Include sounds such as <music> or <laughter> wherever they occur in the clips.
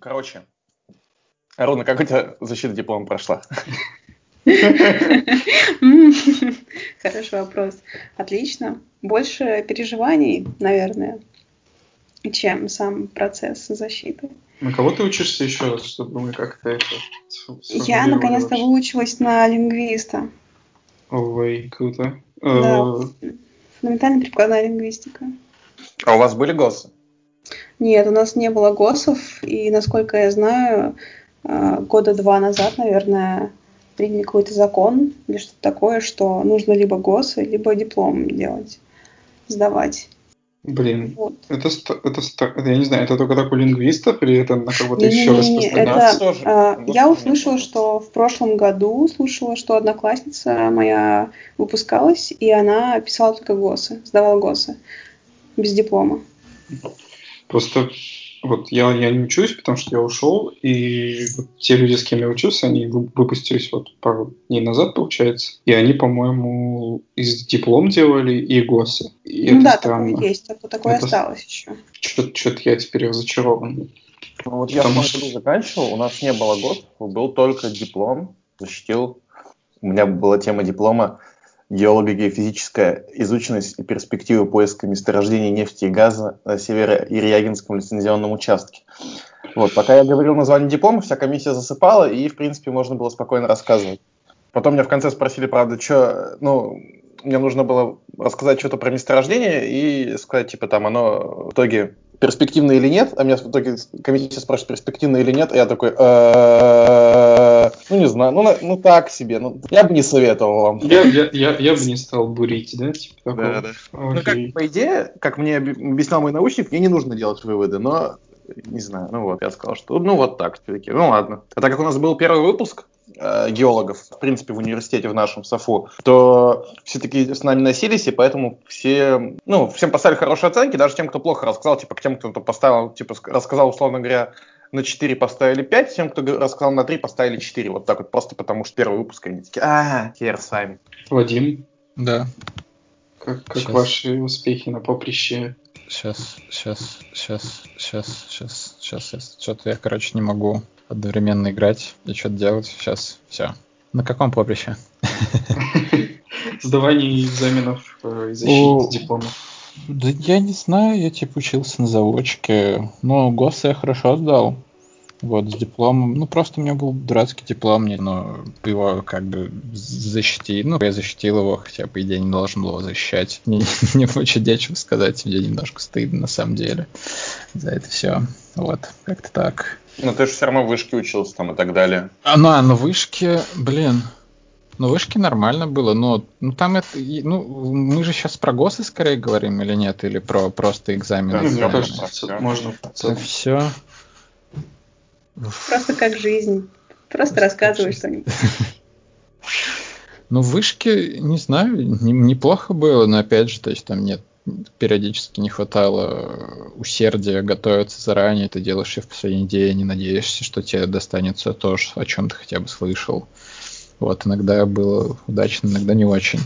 короче, Аруна, как у тебя защита диплома прошла? <laughs> Хороший вопрос. Отлично. Больше переживаний, наверное, чем сам процесс защиты. На кого ты учишься еще, чтобы мы как-то это Я наконец-то выучилась на лингвиста. Ой, круто. Да. Э, Фундаментальная прикладная лингвистика. А у вас были ГОСы? Нет, у нас не было ГОСов, и, насколько я знаю, э, года два назад, наверное, приняли какой-то закон или что-то такое, что нужно либо ГОСы, либо диплом делать, сдавать. Блин, вот. это, это, это, я не знаю, это только так у лингвистов или это на кого-то не, еще не, не, это, а, Я услышала, что в прошлом году слышала, что одноклассница моя выпускалась, и она писала только ГОСы, сдавала ГОСы без диплома. Просто вот я, я не учусь, потому что я ушел, и вот те люди, с кем я учился, они выпустились вот пару дней назад, получается, и они, по-моему, из диплом делали и ГОСы. И ну да, странно. такое есть, такое, такое это... осталось еще. Что-то я теперь разочарован. Ну, вот я потому в том году заканчивал, у нас не было ГОСов, был только диплом, защитил. У меня была тема диплома геология-физическая изученность и перспективы поиска месторождений нефти и газа на северо-Ирьягинском лицензионном участке. Вот, пока я говорил название диплома, вся комиссия засыпала, и, в принципе, можно было спокойно рассказывать. Потом меня в конце спросили, правда, что, ну, мне нужно было рассказать что-то про месторождение и сказать, типа, там, оно в итоге перспективно или нет, а меня в итоге комиссия спрашивает, перспективно или нет, а я такой, «Э, ну не знаю, ну, ну так себе, ну я бы не советовал вам. Я, я, я, я бы не стал бурить, да? Типа да, да. Ну как, по идее, как мне объяснял мой научник, мне не нужно делать выводы, но не знаю, ну вот, я сказал, что ну вот так, все-таки, ну ладно. А так как у нас был первый выпуск, э, геологов, в принципе, в университете в нашем САФУ, то все-таки с нами носились, и поэтому все, ну, всем поставили хорошие оценки, даже тем, кто плохо рассказал, типа, к тем, кто поставил, типа, рассказал, условно говоря, на 4 поставили 5, тем, кто рассказал на 3, поставили 4. Вот так вот, просто потому что первый выпуск они такие, а, хер с вами. Вадим? Да. Как, как ваши успехи на поприще? Сейчас, сейчас, сейчас, сейчас, сейчас, сейчас. Что-то я, короче, не могу одновременно играть и что-то делать. Сейчас, все. На каком поприще? <laughs> Сдавание экзаменов э, и защиты дипломов. Да я не знаю, я типа учился на заочке. Но ГОС я хорошо сдал. Вот, с дипломом. Ну, просто у меня был дурацкий диплом, мне, но его как бы защитили. Ну, я защитил его, хотя, по идее, не должен был его защищать. Мне, <laughs> мне очень нечего сказать, мне немножко стыдно, на самом деле, за это все. Вот, как-то так. Но ты же все равно в вышке учился там и так далее. А, ну, а на вышке, блин, ну, вышки нормально было, но ну, там это... Ну, мы же сейчас про ГОСы скорее говорим или нет? Или про просто экзамены? Да, мне кажется, можно. Это все. Просто как жизнь. Просто рассказывай что-нибудь. <laughs> Ну, вышки, не знаю, не, неплохо было, но опять же, то есть там нет периодически не хватало усердия готовиться заранее, ты делаешь и в последний день, не надеешься, что тебе достанется то, о чем ты хотя бы слышал. Вот, иногда было удачно, иногда не очень.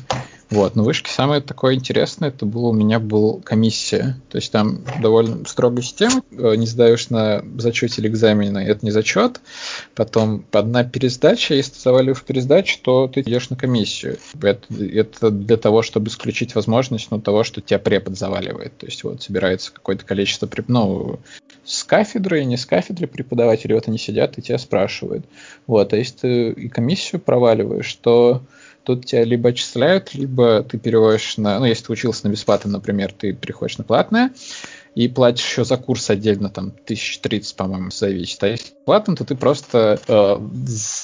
Вот, но вышки самое такое интересное, это было у меня был комиссия. То есть там довольно строгая система, э, не сдаешь на зачете или экзамене, это не зачет. Потом одна пересдача, если ты заваливаешь пересдачу, то ты идешь на комиссию. Это, это для того, чтобы исключить возможность ну, того, что тебя препод заваливает. То есть вот собирается какое-то количество, ну, с кафедры не с кафедры преподаватели, вот они сидят и тебя спрашивают. Вот, а если ты и комиссию проваливаешь, то тут тебя либо отчисляют, либо ты переводишь на... Ну, если ты учился на бесплатном, например, ты переходишь на платное, и платишь еще за курс отдельно, там, 1030, по-моему, зависит. А если платно, то ты просто э,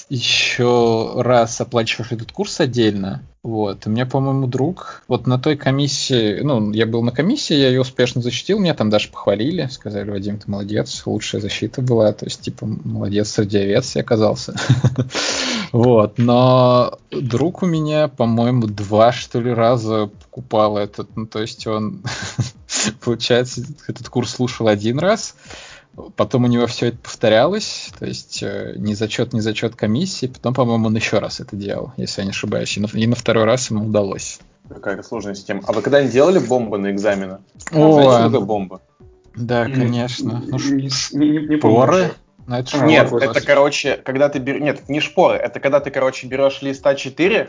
еще раз оплачиваешь этот курс отдельно. Вот. У меня, по-моему, друг вот на той комиссии, ну, я был на комиссии, я ее успешно защитил, меня там даже похвалили, сказали, Вадим, ты молодец, лучшая защита была, то есть, типа, молодец, среди овец я оказался. <laughs> Вот, но друг у меня, по-моему, два, что ли, раза покупал этот, ну, то есть он <laughs> <laughs> Получается, этот курс слушал один раз, потом у него все это повторялось, то есть э, не зачет, не зачет комиссии, потом, по-моему, он еще раз это делал, если я не ошибаюсь, и на, и на второй раз ему удалось. Какая-то сложная система. А вы когда-нибудь делали бомбы на экзамены? О, Знаете, такое бомба? Да, конечно. Ну, не, не, не, поры, Ну, это а, нет, это, короче, когда ты берешь... Нет, это не шпоры, это когда ты, короче, берешь лист А4, и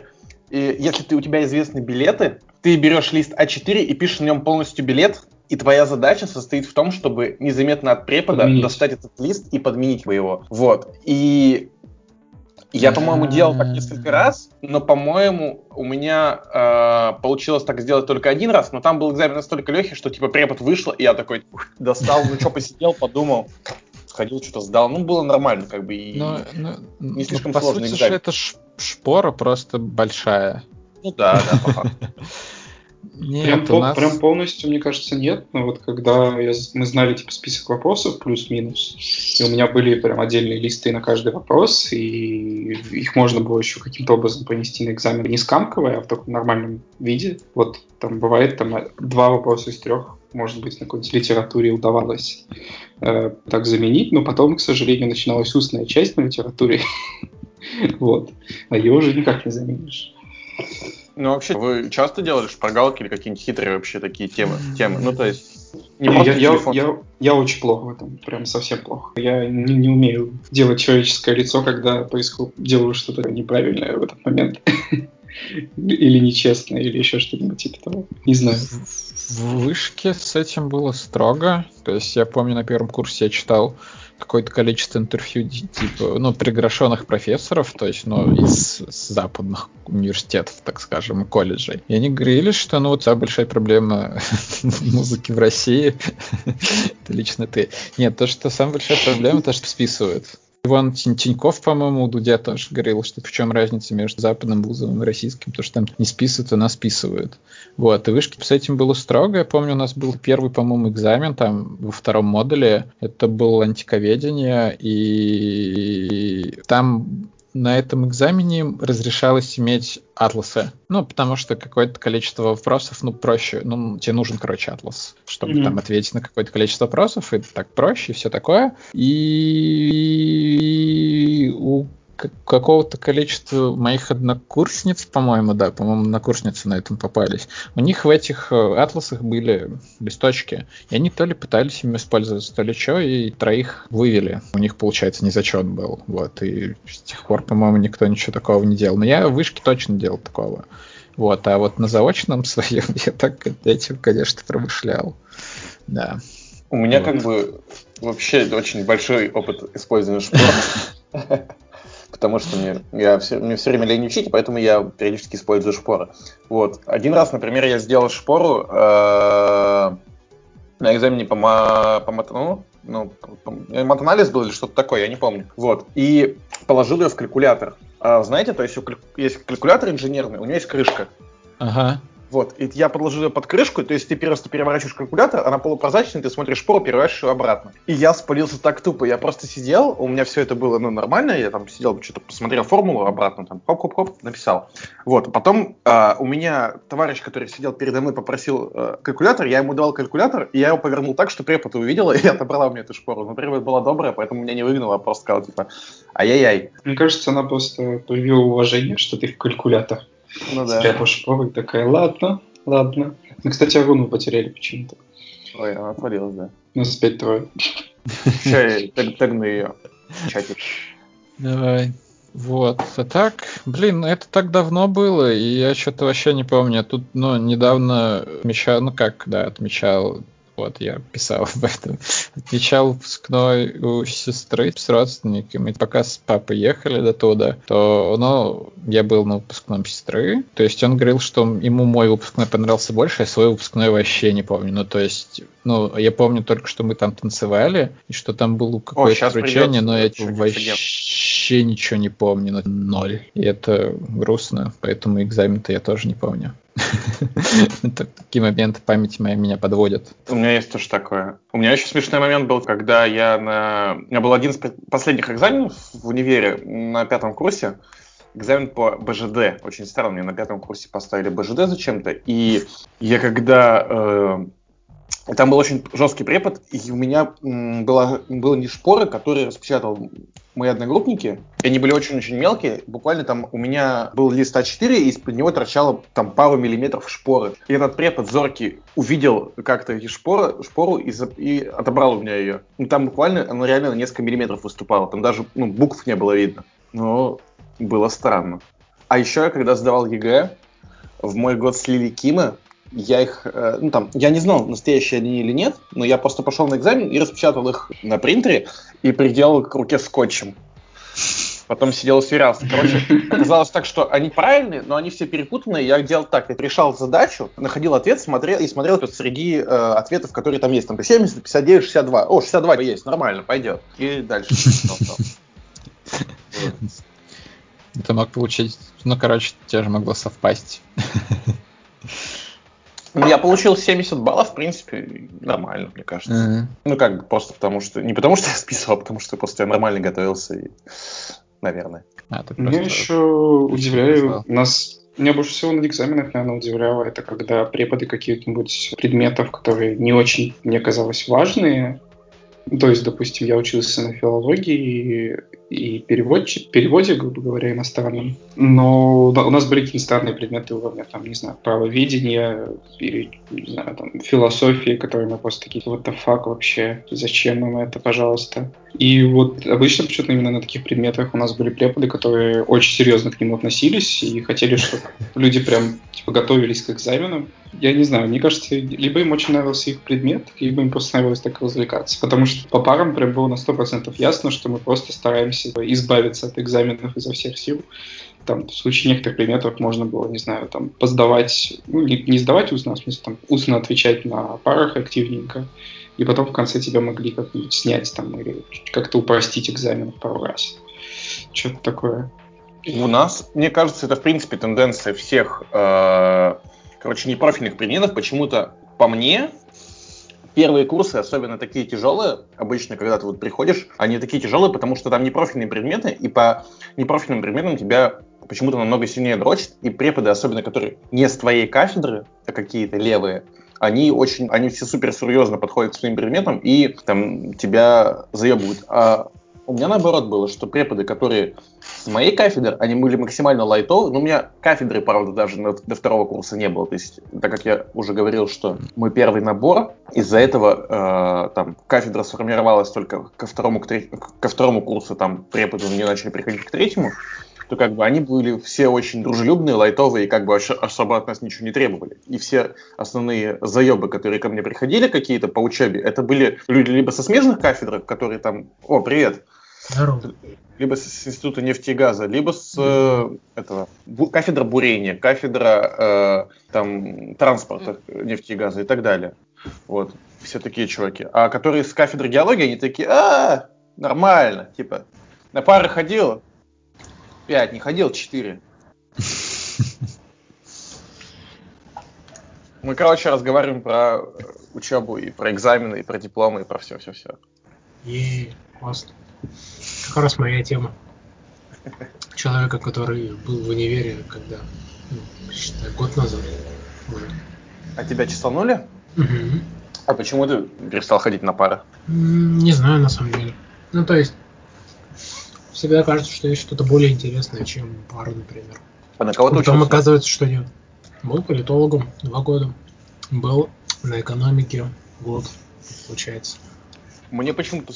если ты, у тебя известны билеты, ты берешь лист А4 и пишешь на нем полностью билет, и твоя задача состоит в том, чтобы незаметно от препода подменить. достать этот лист и подменить его. Вот. И я, по-моему, делал так несколько раз, но, по-моему, у меня э, получилось так сделать только один раз, но там был экзамен настолько легкий, что типа препод вышел, и я такой достал, ну что, посидел, подумал, сходил, что-то сдал. Ну, было нормально, как бы, и но, но, не слишком но, сложный по сути экзамен. Это шпора просто большая. Ну да, да, по факту. <laughs> Нет, прям, пол, нас... прям полностью, мне кажется, нет. Но вот когда я, мы знали типа список вопросов плюс-минус, и у меня были прям отдельные листы на каждый вопрос, и их можно было еще каким-то образом понести на экзамен не скамковый, а в таком нормальном виде. Вот там бывает там два вопроса из трех может быть, на какой-нибудь литературе удавалось э, так заменить, но потом, к сожалению, начиналась устная часть на литературе. <laughs> вот. А ее уже никак не заменишь. Ну, вообще, вы часто делали шпаргалки или какие-нибудь хитрые вообще такие темы? темы? Ну, то есть, не я, я, я, я очень плохо в этом, прям совсем плохо. Я не, не умею делать человеческое лицо, когда происходит, делаю что-то неправильное в этот момент. <laughs> Или нечестно, или еще что-нибудь типа того. Не знаю. В вышке с этим было строго. То есть я помню, на первом курсе я читал какое-то количество интервью типа, ну, приглашенных профессоров, то есть, ну, из западных университетов, так скажем, колледжей. И они говорили, что, ну, вот самая большая проблема <laughs> музыки в России <laughs> это лично ты. Нет, то, что самая большая проблема, то, что списывают. Иван Тиньков, по-моему, у Дудя тоже говорил, что в чем разница между западным вузом и российским, то что там не списывают, а нас списывают. Вот, и вышки с этим было строго. Я помню, у нас был первый, по-моему, экзамен там во втором модуле. Это был антиковедение, и там на этом экзамене разрешалось иметь атласы. Ну, потому что какое-то количество вопросов, ну, проще. Ну, тебе нужен, короче, атлас, чтобы mm-hmm. там ответить на какое-то количество вопросов, и так проще, и все такое. И у какого-то количества моих однокурсниц, по-моему, да, по-моему, однокурсницы на этом попались. У них в этих э, атласах были листочки, и они то ли пытались ими использоваться, то ли что, и троих вывели. У них, получается, не зачет был. Вот, и с тех пор, по-моему, никто ничего такого не делал. Но я в вышке точно делал такого. Вот, а вот на заочном <laughs> своем я так этим, конечно, промышлял. Да. У меня вот. как бы вообще очень большой опыт использования шпор. <laughs> потому что мне, я все, мне все время лень учить, поэтому я периодически использую шпоры. Вот. Один раз, например, я сделал шпору э, на экзамене по, по матану, ну, матанализ был или что-то такое, я не помню. Вот. И положил ее в калькулятор. А, знаете, то есть есть калькулятор инженерный, у него есть крышка. Ага. Вот, и я подложил ее под крышку, то есть ты просто переворачиваешь калькулятор, она полупрозрачная, ты смотришь шпору, переворачиваешь ее обратно. И я спалился так тупо, я просто сидел, у меня все это было, ну, нормально, я там сидел, что-то посмотрел формулу обратно, там, хоп-хоп-хоп, написал. Вот, потом э, у меня товарищ, который сидел передо мной, попросил э, калькулятор, я ему давал калькулятор, и я его повернул так, что препод увидела и отобрала у меня эту шпору. Но препод была добрая, поэтому меня не выгнала, а просто сказала, типа, ай-яй-яй. Мне кажется, она просто проявила уважение, что ты в калькулятор. Ну да. Шпору и такая, ладно, Ладно. Мы, кстати, Аруну потеряли почему-то. Ой, она отвалилась, да. У нас опять трое. Тегну ее чатик. Давай. Вот. А так, блин, это так давно было, и я что-то вообще не помню. Тут, ну, недавно отмечал, ну как, да, отмечал вот, я писал об этом. Отмечал выпускной у сестры с родственниками. Пока с папой ехали до туда, то, ну, я был на выпускном сестры. То есть он говорил, что ему мой выпускной понравился больше, а свой выпускной вообще не помню. Ну, то есть, ну, я помню только, что мы там танцевали, и что там было какое-то вручение, но я вообще ничего не помню. Ноль. И это грустно, поэтому экзамен-то я тоже не помню. <laughs> Такие моменты памяти моя меня подводят. У меня есть тоже такое. У меня еще смешной момент был, когда я на... У меня был один из последних экзаменов в универе на пятом курсе. Экзамен по БЖД. Очень странно, мне на пятом курсе поставили БЖД зачем-то. И я когда э, там был очень жесткий препод, и у меня была, было не шпоры, которые распечатал мои одногруппники, и они были очень-очень мелкие, буквально там у меня был лист А4, и из-под него торчало там пару миллиметров шпоры. И этот препод зоркий увидел как-то эти шпоры, шпору и, за, и отобрал у меня ее. Ну там буквально она реально на несколько миллиметров выступала, там даже ну, букв не было видно. Но было странно. А еще я когда сдавал ЕГЭ, в мой год слили Кимы, я их, э, ну там, я не знал, настоящие они или нет, но я просто пошел на экзамен и распечатал их на принтере и приделал к руке скотчем. Потом сидел и сверялся. Короче, оказалось так, что они правильные, но они все перепутанные. Я делал так, я решал задачу, находил ответ, смотрел и смотрел тут среди э, ответов, которые там есть. Там 70, 59, 62. О, 62 есть, нормально, пойдет. И дальше. Это мог получить, ну, короче, те же могло совпасть. Ну, я получил 70 баллов, в принципе, нормально, мне кажется. Mm-hmm. Ну, как бы просто потому что... Не потому что я списывал, а потому что просто я нормально готовился, и... наверное. А, Меня еще удивляю, нас меня больше всего на экзаменах, наверное, удивляло, это когда преподы каких-нибудь предметов, которые не очень мне казалось важные, то есть, допустим, я учился на филологии и переводчик, переводе, грубо говоря, иностранном. Но у нас были какие-то странные предметы уровня, там, не знаю, правоведения или, не знаю, там, философии, которые мы просто такие, what the fuck вообще, зачем нам это, пожалуйста. И вот обычно почему-то именно на таких предметах у нас были преподы, которые очень серьезно к нему относились и хотели, чтобы люди прям типа готовились к экзаменам. Я не знаю, мне кажется, либо им очень нравился их предмет, либо им просто нравилось так развлекаться. Потому что по парам прям было на 100% ясно, что мы просто стараемся избавиться от экзаменов изо всех сил. Там, в случае некоторых предметов можно было, не знаю, там, поздавать, ну, не, не сдавать устно, а в смысле, там, устно отвечать на парах активненько, и потом в конце тебя могли как-нибудь снять там или как-то упростить экзамен пару раз. Что-то такое. У нас, мне кажется, это в принципе тенденция всех, э, короче, непрофильных предметов. Почему-то по мне первые курсы, особенно такие тяжелые, обычно, когда ты вот приходишь, они такие тяжелые, потому что там непрофильные предметы, и по непрофильным предметам тебя почему-то намного сильнее дрочит, и преподы, особенно которые не с твоей кафедры, а какие-то левые, они очень, они все супер серьезно подходят к своим предметам и там тебя заебывают. А у меня наоборот было, что преподы, которые с моей кафедры, они были максимально лайтовые, но у меня кафедры, правда, даже на, до второго курса не было. То есть, так как я уже говорил, что мой первый набор, из-за этого э, там кафедра сформировалась только ко второму, к треть, ко второму курсу, там преподы мне начали приходить к третьему, то как бы они были все очень дружелюбные, лайтовые, и как бы особо от нас ничего не требовали. И все основные заебы, которые ко мне приходили какие-то по учебе, это были люди либо со смежных кафедр, которые там, о, привет, Здорово. Либо с института нефти и газа, либо с э, этого бу, кафедра бурения, кафедра э, там транспорта нефти и газа и так далее. Вот все такие чуваки. А которые с кафедры геологии, они такие, а, нормально, типа на пары ходил, пять, не ходил, четыре. <laughs> Мы, короче, разговариваем про учебу и про экзамены, и про дипломы, и про все-все-все. Ей, классно. Как раз моя тема. Человека, который был в универе, когда, ну, считай, год назад уже. А тебя чесанули? Угу. А почему ты перестал ходить на пары? Не знаю, на самом деле. Ну, то есть, всегда кажется, что есть что-то более интересное, чем пара, например. А на кого ты Потом учился? оказывается, что нет. Был политологом два года. Был на экономике год, получается. Мне почему-то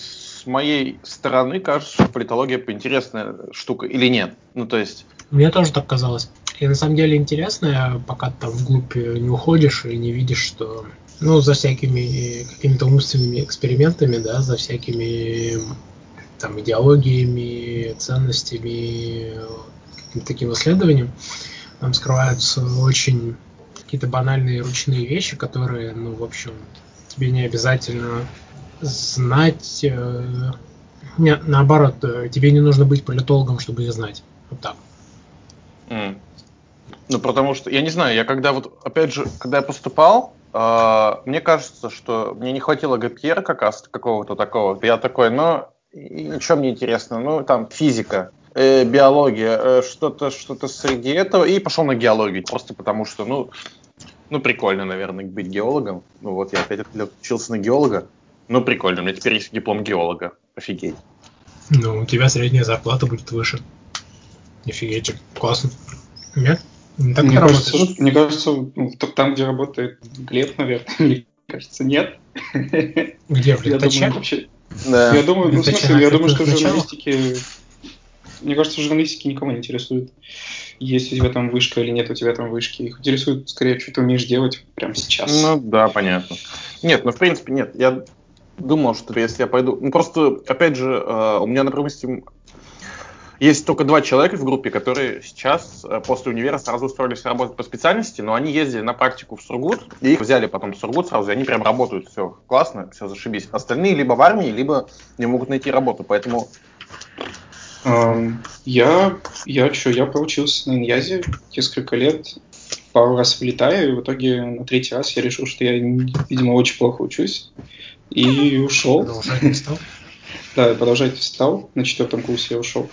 моей стороны кажется, что политология интересная штука или нет. Ну, то есть... Мне тоже так казалось. И на самом деле интересная, пока ты там вглубь не уходишь и не видишь, что ну, за всякими какими-то умственными экспериментами, да, за всякими там идеологиями, ценностями, каким-то таким исследованием, там скрываются очень какие-то банальные ручные вещи, которые, ну, в общем, тебе не обязательно знать... Э, нет, наоборот, э, тебе не нужно быть политологом, чтобы их знать. Вот так. Mm. Ну, потому что, я не знаю, я когда вот, опять же, когда я поступал, э, мне кажется, что мне не хватило ГПР как раз какого-то такого. Я такой, ну, ничего мне интересно, ну, там, физика, э, биология, э, что-то что среди этого, и пошел на геологию, просто потому что, ну, Ну, прикольно, наверное, быть геологом. Ну, вот я опять учился на геолога. Ну, прикольно, у меня теперь есть диплом геолога. Офигеть. Ну, у тебя средняя зарплата будет выше. Офигеть, классно. Нет? Не так мне, кажется, мне кажется, ну, там, где работает Глеб, наверное, <laughs> мне кажется, нет. <laughs> Где, в летаче? вообще... Да. Я думаю, ну, в смысле, я думаю, что в журналистике... Мне кажется, в журналистике никого не интересует, есть у тебя там вышка или нет у тебя там вышки. Их интересует, скорее, что ты умеешь делать прямо сейчас. Ну, да, понятно. Нет, ну, в принципе, нет. Я думал, что если я пойду... Ну, просто, опять же, э, у меня, например, есть только два человека в группе, которые сейчас э, после универа сразу устроились работать по специальности, но они ездили на практику в Сургут, и их взяли потом в Сургут сразу, и они прям работают, все классно, все зашибись. Остальные либо в армии, либо не могут найти работу, поэтому... Я, я что, я поучился на Иньязе несколько лет, пару раз вылетаю, и в итоге на третий раз я решил, что я, видимо, очень плохо учусь, и ушел. Продолжать не стал? <laughs> Да, продолжать встал, на четвертом курсе я ушел.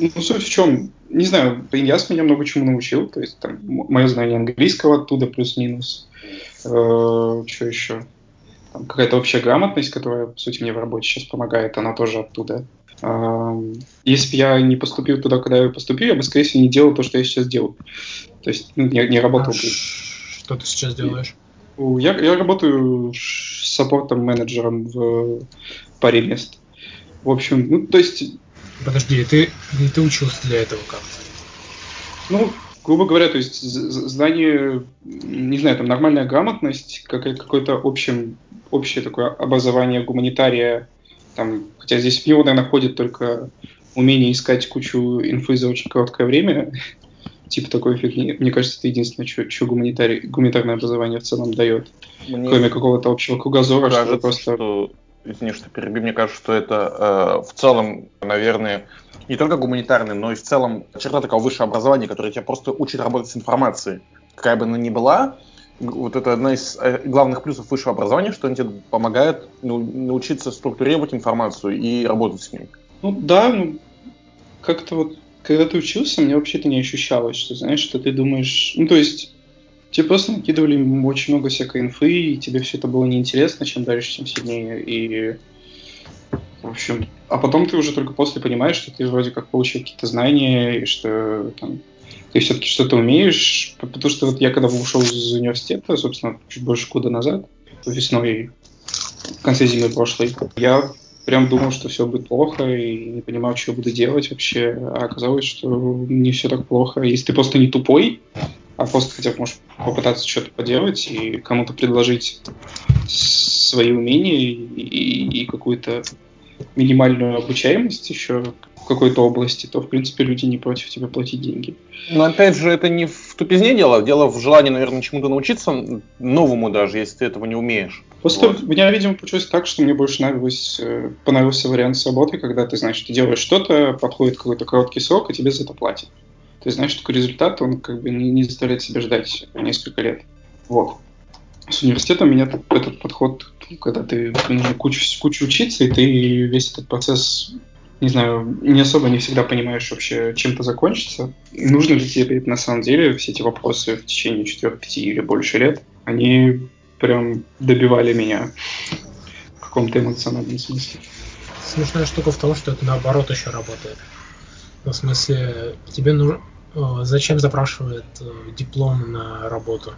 Ну, суть в чем, не знаю, Иньяс меня много чему научил, то есть там мое знание английского оттуда плюс-минус. Э, что еще? Там, какая-то общая грамотность, которая, по сути, мне в работе сейчас помогает, она тоже оттуда. Э, если бы я не поступил туда, когда я поступил, я бы, скорее всего, не делал то, что я сейчас делаю. То есть ну, не, не работал а. Что ты сейчас делаешь? Я, я работаю саппортом менеджером в паре мест. В общем, ну, то есть... Подожди, ты, ты учился для этого как? Ну, грубо говоря, то есть знание, не знаю, там нормальная грамотность, какое-то общем, общее такое образование гуманитария, там, хотя здесь в него, наверное, ходит только умение искать кучу инфы за очень короткое время, типа такой фигни. Мне кажется, это единственное, что, что гуманитарное образование в целом дает. Мне кроме какого-то общего кругозора, кажется, что просто... Что извини, что перебью, мне кажется, что это э, в целом, наверное, не только гуманитарный, но и в целом черта такого высшего образования, которое тебя просто учит работать с информацией. Какая бы она ни была, вот это одна из э, главных плюсов высшего образования, что он тебе помогает ну, научиться структурировать информацию и работать с ней. Ну да, ну как-то вот, когда ты учился, мне вообще это не ощущалось, что, знаешь, что ты думаешь, ну то есть тебе просто накидывали очень много всякой инфы, и тебе все это было неинтересно, чем дальше, тем сильнее. И, в общем, а потом ты уже только после понимаешь, что ты вроде как получил какие-то знания, и что там, ты все-таки что-то умеешь. Потому что вот я когда ушел из университета, собственно, чуть больше года назад, весной, в конце зимы прошлой, я прям думал, что все будет плохо, и не понимал, что буду делать вообще. А оказалось, что не все так плохо. Если ты просто не тупой, а просто хотя бы можешь попытаться что-то поделать и кому-то предложить свои умения и, и какую-то минимальную обучаемость еще в какой-то области, то, в принципе, люди не против тебя платить деньги. Но, опять же, это не в тупизне дело, дело в желании, наверное, чему-то научиться, новому даже, если ты этого не умеешь. Просто вот. у меня, видимо, получилось так, что мне больше нравилось, э, понравился вариант с работы, когда ты, знаешь, ты делаешь что-то, подходит какой-то короткий срок, и тебе за это платят. Ты знаешь, такой результат, он как бы не, не заставляет себя ждать несколько лет. Вот. С университетом меня этот подход, когда ты нужно кучу, кучу учиться, и ты весь этот процесс, не знаю, не особо не всегда понимаешь вообще, чем это закончится. Нужно ли тебе на самом деле все эти вопросы в течение 4, 5 или больше лет, они прям добивали меня в каком-то эмоциональном смысле. Смешная штука в том, что это наоборот еще работает. Ну, в смысле, тебе нужно, Э, зачем запрашивает э, диплом на работу?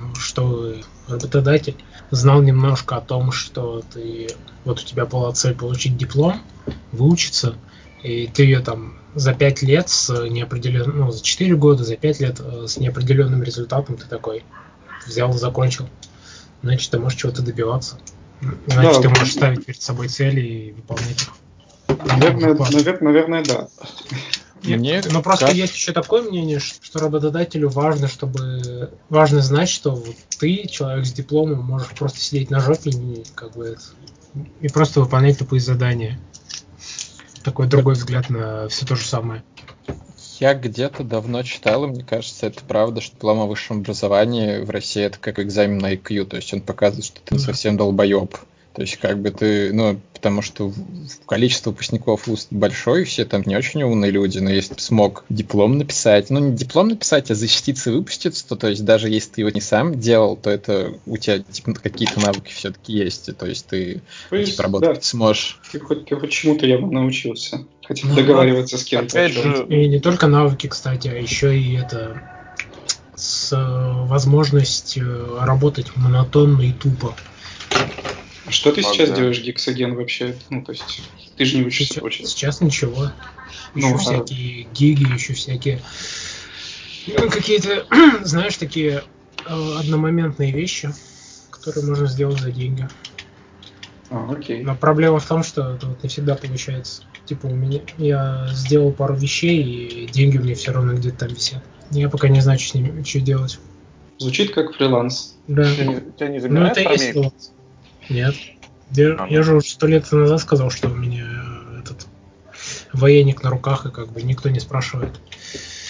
Ну, что работодатель знал немножко о том, что ты вот у тебя была цель получить диплом, выучиться, и ты ее там за 5 лет с неопределенным, ну, за 4 года, за 5 лет э, с неопределенным результатом ты такой взял, закончил. Значит, ты можешь чего-то добиваться. Значит, да, ты можешь ставить перед собой цели и выполнять их. Наверное, наверное, наверное, да. Мне Но просто как... есть еще такое мнение, что работодателю важно, чтобы важно знать, что вот ты, человек с дипломом, можешь просто сидеть на жопе и как бы и просто выполнять тупые задания. Такой другой взгляд на все то же самое. Я где-то давно читал, и мне кажется, это правда, что диплом о высшем образовании в России это как экзамен на IQ, то есть он показывает, что ты да. совсем долбоеб То есть, как бы ты, ну, потому что количество выпускников вуз большое, все там не очень умные люди, но если ты смог диплом написать, ну, не диплом написать, а защититься и выпуститься, то, то есть, даже если ты его не сам делал, то это у тебя, типа, какие-то навыки все-таки есть, то есть, ты, То есть, типа, работать да. сможешь. Ты хоть, ты хоть чему-то явно научился. Хотя бы Ну, договариваться с кем-то. Опять же, И не только навыки, кстати, а еще и это с э, возможность э, работать монотонно и тупо. А Что ты сейчас Ага. делаешь, гексоген, вообще? Ну, то есть, ты же не учишься, Сейчас, получается. сейчас ничего. Еще Ну, а- всякие гиги, еще всякие ну, какие-то, <clears throat> знаешь, такие э, одномоментные вещи, которые можно сделать за деньги. А, окей. Но проблема в том, что это вот не всегда получается. Типа у меня я сделал пару вещей, и деньги у меня все равно где-то там висят. Я пока не знаю, что с ними что делать. Звучит как фриланс. Да. тебя не, тебя не Ну это есть фриланс. Нет. Я, А, я же уже сто лет назад сказал, что у меня этот военник на руках, и как бы никто не спрашивает.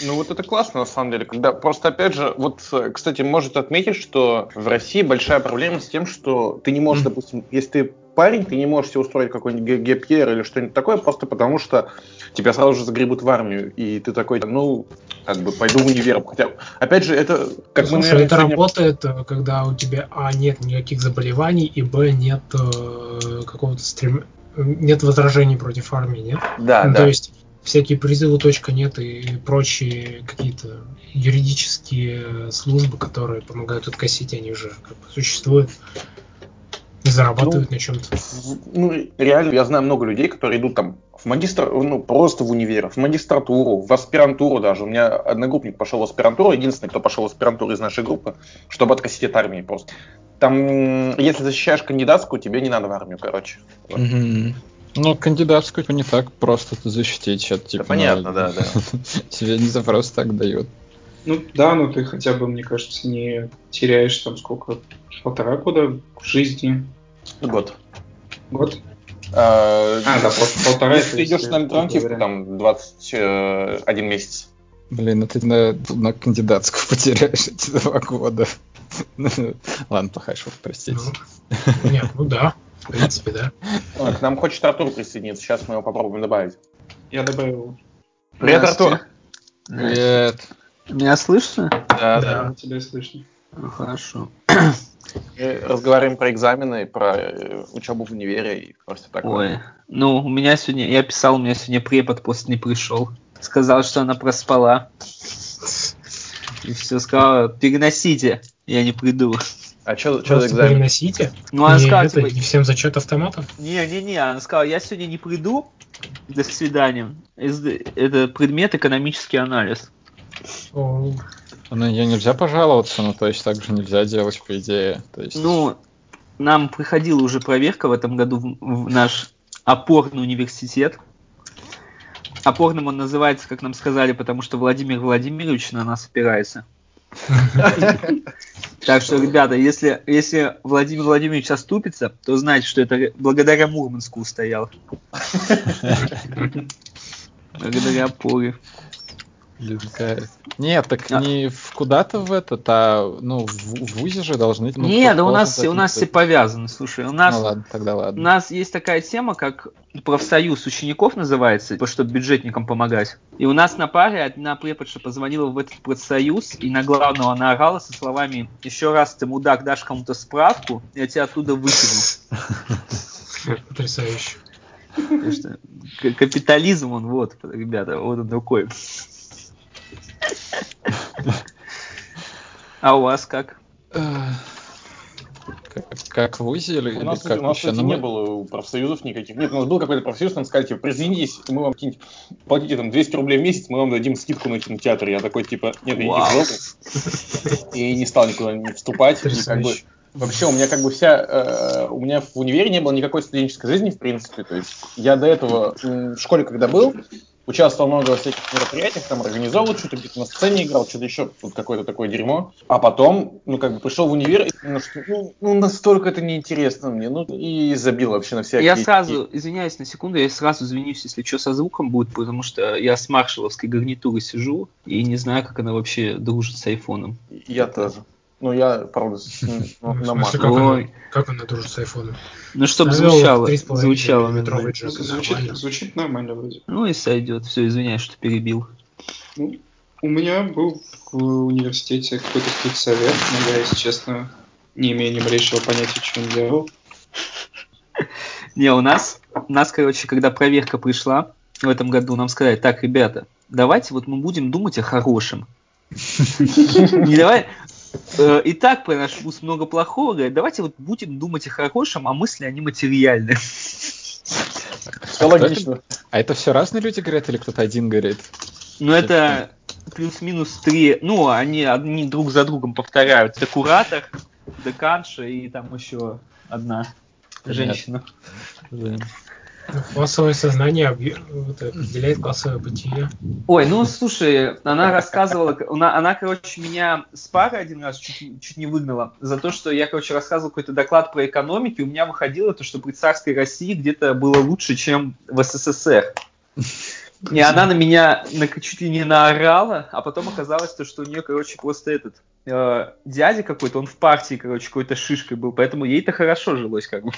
Ну вот это классно на самом деле, когда просто опять же, вот, кстати, может отметить, что в России большая проблема с тем, что ты не можешь, Мгм. допустим, если ты парень, ты не можешь себе устроить какой-нибудь ГПР или что-нибудь такое, просто потому что тебя сразу же загребут в армию, и ты такой, ну, как бы пойду в универ. Хотя, опять же, это как мы, Слушай, наверное, это сегодня- работает, э, когда у тебя а нет никаких заболеваний, и б нет э, какого-то стрем... нет возражений против армии, нет? Да, Ну, да. То есть всякие призывы точка нет и прочие какие-то юридические службы, которые помогают откосить, они уже как бы существуют и зарабатывают на чем-то. Ну, реально, я знаю много людей, которые идут там в магистр, ну, просто в универ, в магистратуру, в аспирантуру даже. У меня одногруппник пошел в аспирантуру, единственный, кто пошел в аспирантуру из нашей группы, чтобы откосить от армии просто. Там, если защищаешь кандидатскую, тебе не надо в армию, короче. Вот. Мгм. Ну, кандидатскую не так просто защитить. Это, типа, понятно, ну, да, да. <laughs> Тебе не за просто так дают. Ну да, но ты хотя бы, мне кажется, не теряешь там сколько, полтора года жизни. Год. Год? А, А, да, просто полтора. Если ты идешь на альтернативку, там 21 месяц. Блин, ну ты на, на кандидатскую <laughs> потеряешь эти два года. <laughs> Ладно, плохая шутка, простите. Ну, нет, ну да, в принципе, да. Ой, К нам хочет Артур присоединиться, сейчас мы его попробуем добавить. Я добавил. Привет. Артур. Привет. Меня слышно? Да, Да. да. Тебя слышно. Ну, хорошо. Мы разговариваем про экзамены, про э, учебу в универе и просто такое. Ой. Ну, у меня сегодня, я писал, у меня сегодня препод просто не пришел. Сказал, что она проспала. И все, сказала, переносите, я не приду. А что за экзамен? переносите. Ну, она не, сказала, это, типа, не всем зачет автоматом. не-не-не, она сказала, я сегодня не приду, до свидания. Это предмет экономический анализ. О, На нее нельзя пожаловаться, ну, то есть так же нельзя делать, по идее. То есть... Ну, нам приходила уже проверка в этом году в, в наш опорный университет. Опорным он называется, как нам сказали, потому что Владимир Владимирович на нас опирается. <laughs> Так что, ребята, если, если Владимир Владимирович оступится, то знайте, что это благодаря Мурманску устоял. <laughs> Благодаря опоре. Блин, кайф. Нет, так А. не в куда-то в этот, а ну в, в ВУЗе же должны. Ну, Не, да у нас, у нас все повязано, слушай, у нас Ну ладно, тогда У ладно. нас есть такая тема, как профсоюз учеников называется, типа, чтобы бюджетникам помогать. И у нас на паре одна преподша позвонила в этот профсоюз, и на главного наорала со словами «Еще раз ты, мудак, дашь кому-то справку, я тебя оттуда выкину». потрясающе. Потому что к- капитализм, он вот, ребята, вот он такой. А у вас как? Как, как в ВУЗе или, У нас, как у нас вообще? кстати, Ну, не мы- было профсоюзов никаких. Нет, у нас был какой-то профсоюз, нам сказали, типа, присоединитесь, мы вам какие-нибудь платите там 200 рублей в месяц, мы вам дадим скидку на кинотеатр. Я такой, типа, нет, идите в жопу. И не стал никуда не вступать. И как бы, вообще, у меня как бы вся... э, у меня в универе не было никакой студенческой жизни, в принципе. То есть я до этого в школе, когда был, участвовал много во всяких мероприятиях, там организовывал что-то, где-то на сцене играл, что-то еще, вот какое-то такое дерьмо. А потом, ну, как бы пришел в универ, и понял, что, ну, ну, настолько это неинтересно мне, ну, и забил вообще на всякие... Я сразу, извиняюсь на секунду, я сразу извинюсь, если что со звуком будет, потому что я с маршаловской гарнитурой сижу и не знаю, как она вообще дружит с айфоном. Я тоже. Ну, я, правда, <laughs> на Mac. как, она, как она дружит с айфоном? Ну, чтобы звучало, 3,5 звучало. Звучит, нормально. звучит нормально вроде. Ну и сойдет. Все, извиняюсь, что перебил. Ну, у меня был в университете какой-то спецсовет, но я, если честно, не имею ни малейшего понятия, что он делал. <laughs> Не, у нас, у нас, короче, когда проверка пришла в этом году, нам сказали, так, ребята, давайте вот мы будем думать о хорошем. <laughs> Не давай... э, И так про наш вуз много плохого, говорят, давайте вот будем думать о хорошем, а мысли, они материальны. Все логично. А это все разные люди говорят или кто-то один говорит? Но это плюс-минус три, ну, они одни друг за другом повторяют. Это куратор, деканша и там еще одна женщина. Да. Классовое сознание определяет классовое бытие. Ой, ну слушай, она рассказывала, она, она, короче, меня с пары один раз чуть, чуть не выгнала за то, что я, короче, рассказывал какой-то доклад про экономику, и у меня выходило то, что при царской России где-то было лучше, чем в СССР. И она на меня на- чуть ли не наорала, а потом оказалось то, что у нее, короче, просто этот э, дядя какой-то, он в партии, короче, какой-то шишкой был, поэтому ей-то хорошо жилось, как бы.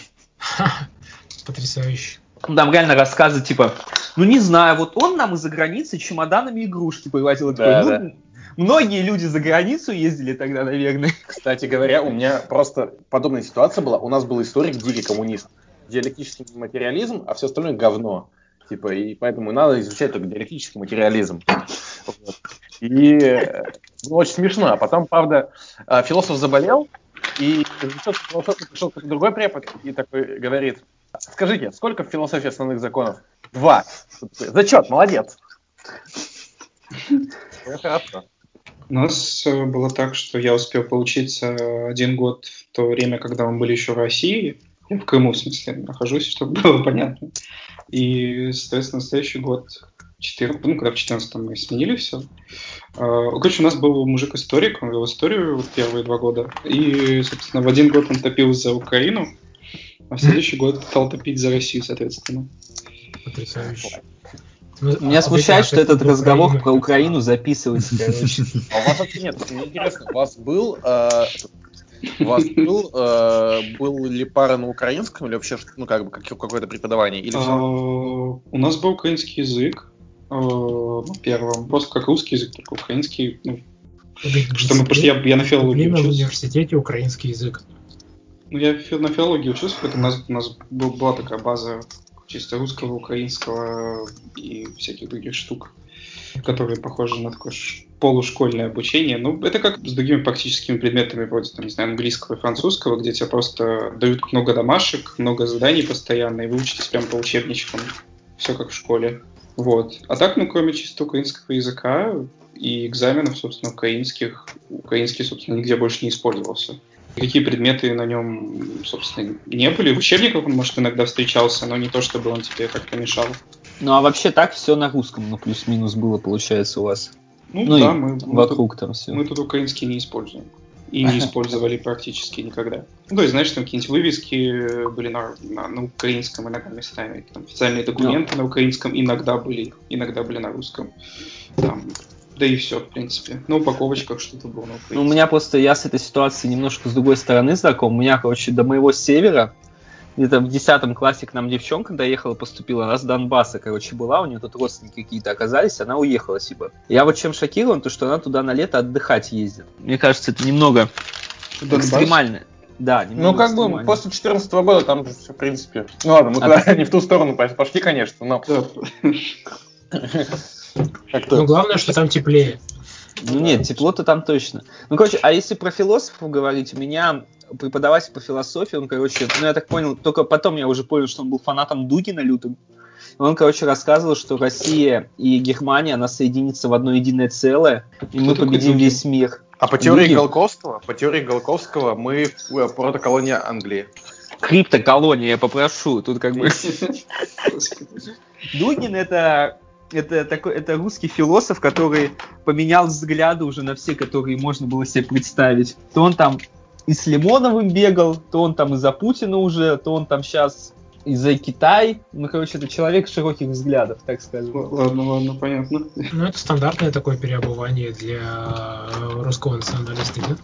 <laughs> Потрясающе. Ну, Там реально рассказы типа, ну не знаю, вот он нам из-за границы чемоданами игрушки привозил. Я такой, Да, ну, Многие люди за границу ездили тогда, наверное. Кстати говоря, у меня просто подобная ситуация была. У нас был историк дикий коммунист. Диалектический материализм, а все остальное говно. Типа, и поэтому надо изучать только диалектический материализм. Вот. И э, было очень смешно. А потом, правда, э, философ заболел, и философии пришел какой-то другой препод и такой говорит, скажите, сколько в философии основных законов? Два. Зачет, молодец. Ну, Хорошо. У нас э, было так, что я успел поучиться один год в то время, когда мы были еще в России. В Крыму, в смысле, нахожусь, <laughs> чтобы было понятно. И, соответственно, следующий год, 14, ну, когда в 14 мы сменили все. Короче, у нас был мужик-историк, он вел историю первые два года. И, собственно, в один год он топил за Украину, а в следующий год стал топить за Россию, соответственно. Потрясающе. Ну, Меня а смущает, что этот разговор Украину- про Украину записывается, короче. А у вас вообще нет, мне интересно, у вас был, э, у вас был, э, был ли пара на украинском или вообще, ну, как бы, как- какое-то преподавание? Или А? У нас был украинский язык э, на первом, просто как русский язык, только украинский. Ну, что мы, потому что я, я на филологии Дисциплина в учился. университете украинский язык. Ну, я на филологии учился, поэтому у нас, у нас был- была такая база чисто русского, украинского и всяких других штук, которые похожи на такое полушкольное обучение. Ну, это как с другими практическими предметами, вроде, там, не знаю, английского и французского, где тебе просто дают много домашек, много заданий постоянно, и вы учитесь прям по учебничкам. Все как в школе. Вот. А так, ну, кроме чисто украинского языка и экзаменов, собственно, украинских, украинский, собственно, нигде больше не использовался. Какие предметы на нем, собственно, не были. В учебниках он, может, иногда встречался, но не то, чтобы он тебе как-то мешал. Ну а вообще так все на русском, ну плюс-минус было, получается, у вас. Ну, Ну да, мы, мы, тут, вокруг там все. мы тут украинский не используем. И не <laughs> использовали практически никогда. Ну, то есть, знаешь, там какие-нибудь вывески были на, на, на украинском иногда местами, там, официальные документы на украинском иногда были, иногда были на русском. Там, да и все, в принципе. На упаковочках что-то было украинском. Ну, у меня просто, я с этой ситуацией немножко с другой стороны знаком. У меня, короче, до моего севера, где-то в 10 классе к нам девчонка доехала, поступила, она с Донбасса, короче, была, у нее тут родственники какие-то оказались, она уехала типа. Я вот чем шокирован, то что она туда на лето отдыхать ездит. Мне кажется, это немного Донбасс? экстремально. Да, Ну, как бы, после 2014 года там же все, в принципе... Ну, ладно, мы А туда <laughs> не в ту сторону пошли, конечно, но. <laughs> как-то... Ну, главное, что там теплее. Ну нет, тепло-то там точно. Ну, короче, а если про философов говорить, у меня преподаватель по философии, он, короче, ну, я так понял, только потом я уже понял, что он был фанатом Дугина лютым. Он, короче, рассказывал, что Россия и Германия, она соединится в одно единое целое, и мы такой победим Дугин? весь мир. А по теории Дугин? Голковского, по теории Голковского мы э, протоколония Англии. Криптоколония, я попрошу. Тут как бы... <laughs> Дугин это это такой, это русский философ, который поменял взгляды уже на все, которые можно было себе представить. То он там и с Лимоновым бегал, то он там и за Путина уже, то он там сейчас и за Китай. Ну, короче, это человек широких взглядов, так скажем. Ладно, ладно, понятно. Ну, это стандартное такое переобувание для э, русского националиста, нет?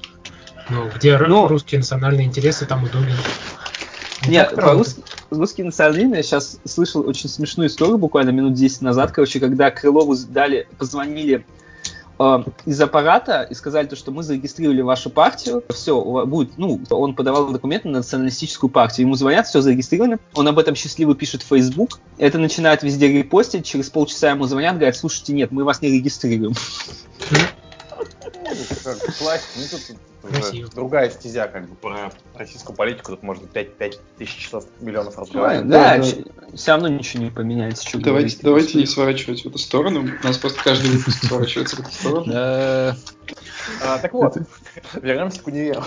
Ну, где Ну. русские национальные интересы, там. Не Нет, так работает. по-русски русский национализм, я сейчас слышал очень смешную историю буквально минут 10 назад, короче, когда Крылову дали, позвонили э, из аппарата и сказали, то, что мы зарегистрировали вашу партию, все, будет, ну, он подавал документы на националистическую партию, ему звонят, все зарегистрировано, он об этом счастливо пишет в Facebook, это начинает везде репостить, через полчаса ему звонят, говорят, слушайте, нет, мы вас не регистрируем. Классика, ну тут, Красиво. другая стезя, как бы про российскую политику, тут можно 5, 5 тысяч часов миллионов разговаривать. Да, да. все равно ничего не поменяется. что Давайте, говорить. давайте не сворачивать в эту сторону. У нас просто каждый выпуск сворачивается в эту сторону. Да, А, так вот, <laughs> вернемся к универу.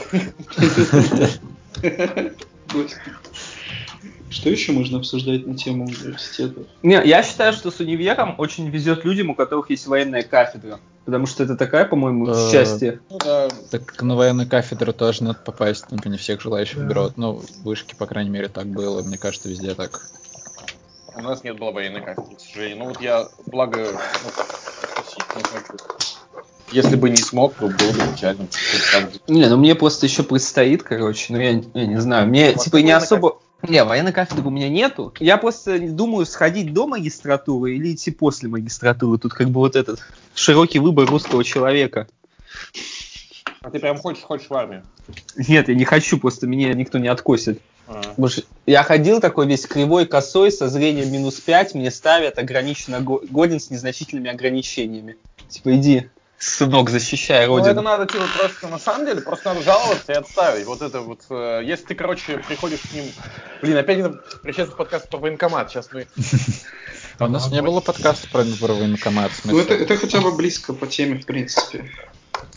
Что еще можно обсуждать на тему университета? Не, я считаю, что с универом очень везет людям, у которых есть военная кафедра. Потому что это такая, по-моему, Э, счастье. Ну да, так на военную кафедру тоже надо попасть, ну, не всех желающих берут. Ну, в вышке, по крайней мере, так было. Мне кажется, везде так. у нас нет было военной кафедры, к сожалению. Ну вот я, благо, ну, ну, если бы не смог, то было бы печально. Не, ну мне просто еще предстоит, короче, ну я, я не знаю, мне вас типа не особо... Не, военной кафедры у меня нету. Я просто думаю, сходить до магистратуры или идти после магистратуры. Тут как бы вот этот широкий выбор русского человека. А ты прям хочешь, хочешь в армию? Нет, я не хочу, просто меня никто не откосит. А. Я ходил такой весь кривой, косой, со зрением минус 5, мне ставят ограниченно го- годен с незначительными ограничениями. Типа, иди, сынок, защищай Ну, родину. это надо, типа, просто, на самом деле, просто надо жаловаться и отставить. Вот это вот, э, если ты, короче, приходишь к ним... Блин, опять это причастный подкаст про военкомат. Сейчас мы... А у нас не было подкаста про, про военкомат. Ну, это, это хотя бы близко по теме, в принципе.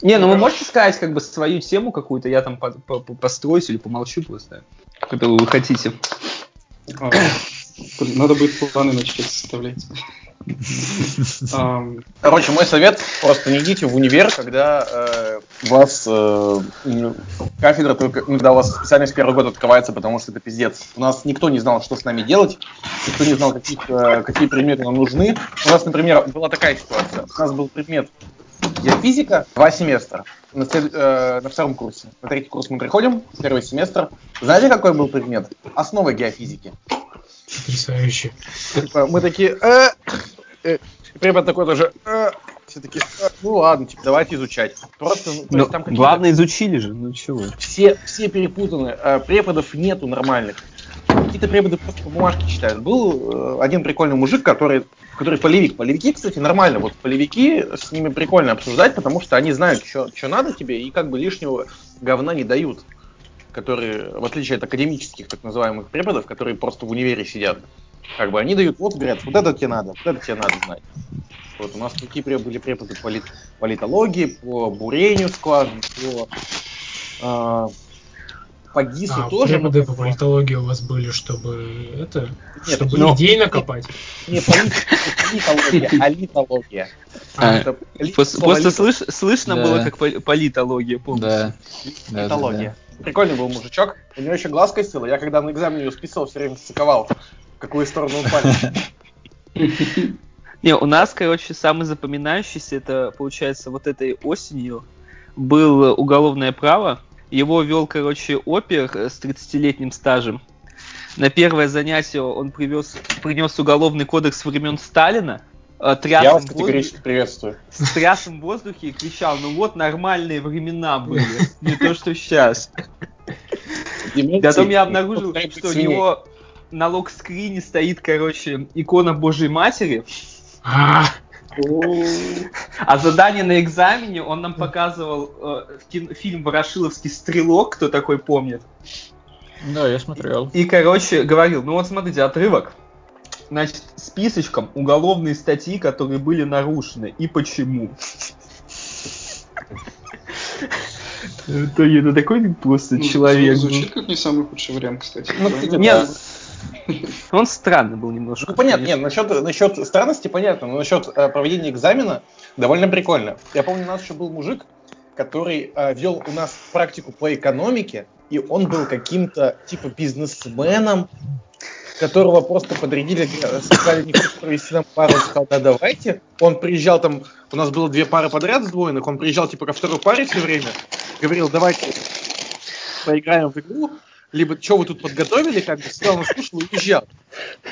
Не, ну вы можете сказать как бы свою тему какую-то, я там по- по- по- построюсь или помолчу просто, которую вы хотите. А, Надо будет планы начать составлять. <laughs> Короче, мой совет, просто не идите в универ, когда э, у вас э, м, кафедра только, ну, когда у вас специальность первый год открывается, потому что это пиздец. У нас никто не знал, что с нами делать, никто не знал, каких, э, какие предметы нам нужны. У нас, например, была такая ситуация. У нас был предмет геофизика, два семестра. На, след- э, на втором курсе. На третий курс мы приходим, первый семестр. Знаете, какой был предмет? Основы геофизики. Потрясающе. Типа, мы такие, э, э, препод такой тоже, э, все такие, «Э, ну ладно, типа, давайте изучать. Просто, ну, Ну, есть там какие-то- главное изучили же, ну чего. все, все перепутаны, э, преподов нету нормальных. Какие-то преподы просто по бумажке читают. Был э, один прикольный мужик, который, который полевик. Полевики, кстати, нормально. Вот полевики, с ними прикольно обсуждать, потому что они знают, что надо тебе, и как бы лишнего говна не дают. Которые, в отличие от академических так называемых преподов, которые просто в универе сидят. Как бы они дают, вот говорят, вот это тебе надо, вот это тебе надо знать. Вот у нас такие были преподы по полит- политологии, по бурению скважин, по, а, по ГИСу А, тоже. преподы по политологии у вас были, чтобы это, Нет, чтобы ну, идейно копать. Не полит- не политология, а литология. А, ли- Просто, слышно было, как пол- политология, помню. Да, да, литология. Прикольный был мужичок. У него еще глаз косил. Я когда на экзамене его списывал, все время стыковал, в какую сторону он палец. <laughs> Не, у нас, короче, самый запоминающийся, это, получается, вот этой осенью был уголовное право. Его вел, короче, опер с 30-летним стажем. На первое занятие он привез, принес уголовный кодекс времен Сталина, тряс Я вас в категорически приветствую. воздухе- тряс им в воздухе и кричал, ну вот нормальные времена были, <laughs> не то что сейчас. Потом я обнаружил, что у него на лог-скрине стоит, короче, икона Божьей Матери, А, <laughs> а задание на экзамене он нам показывал э, фильм «Ворошиловский стрелок», кто такой помнит. Да, я смотрел. И, короче, говорил, ну вот смотрите, отрывок. Значит, списочком уголовные статьи, которые были нарушены, и почему. Это, это такой просто Ну, человек. Звучит как не самый худший вариант, кстати. Ну, Да, Нет, он странный был немножко. Ну, понятно, нет, насчет, насчет странности понятно, но насчет э, проведения экзамена довольно прикольно. Я помню, у нас еще был мужик, который э, вел у нас практику по экономике, и он был каким-то типа бизнесменом, которого просто подрядили, сказали, не хочешь провести нам пару, сказал, да, давайте. Он приезжал там, у нас было две пары подряд сдвоенных, он приезжал типа ко второй паре все время, говорил, давайте поиграем в игру, либо что вы тут подготовили, как бы сидел, слушал и уезжал.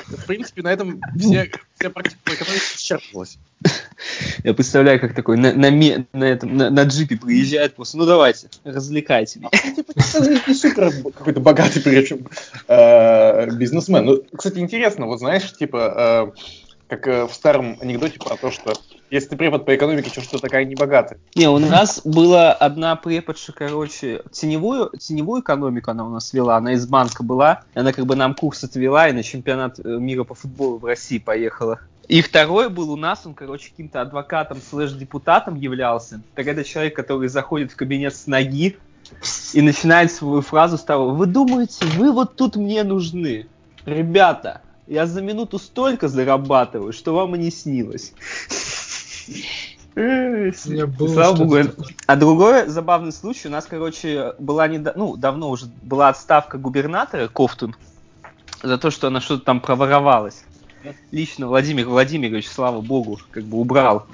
В принципе, на этом все, вся практика по экономике исчерпывалась. Я представляю, как такой на, на, на, этом, на, на джипе приезжает просто, ну давайте, развлекайте меня. Ну, типа, не, не супер какой-то богатый, причем, э, бизнесмен. Ну, кстати, интересно, вот знаешь, типа, э, как э, в старом анекдоте про то, что если ты препод по экономике, что что такая небогатая? Не, у нас была одна преподша, короче, теневую, теневую экономику она у нас вела, она из банка была, она как бы нам курс отвела и на чемпионат э, мира по футболу в России поехала. И второй был у нас, он, короче, каким-то адвокатом слэш-депутатом являлся. Так это человек, который заходит в кабинет с ноги и начинает свою фразу с того, вы думаете, вы вот тут мне нужны? Ребята, я за минуту столько зарабатываю, что вам и не снилось. Слава богу. А другой забавный случай, у нас, короче, была не ну, давно уже была отставка губернатора Кофтун за то, что она что-то там проворовалась. Лично Владимир Владимирович, слава богу, как бы убрал.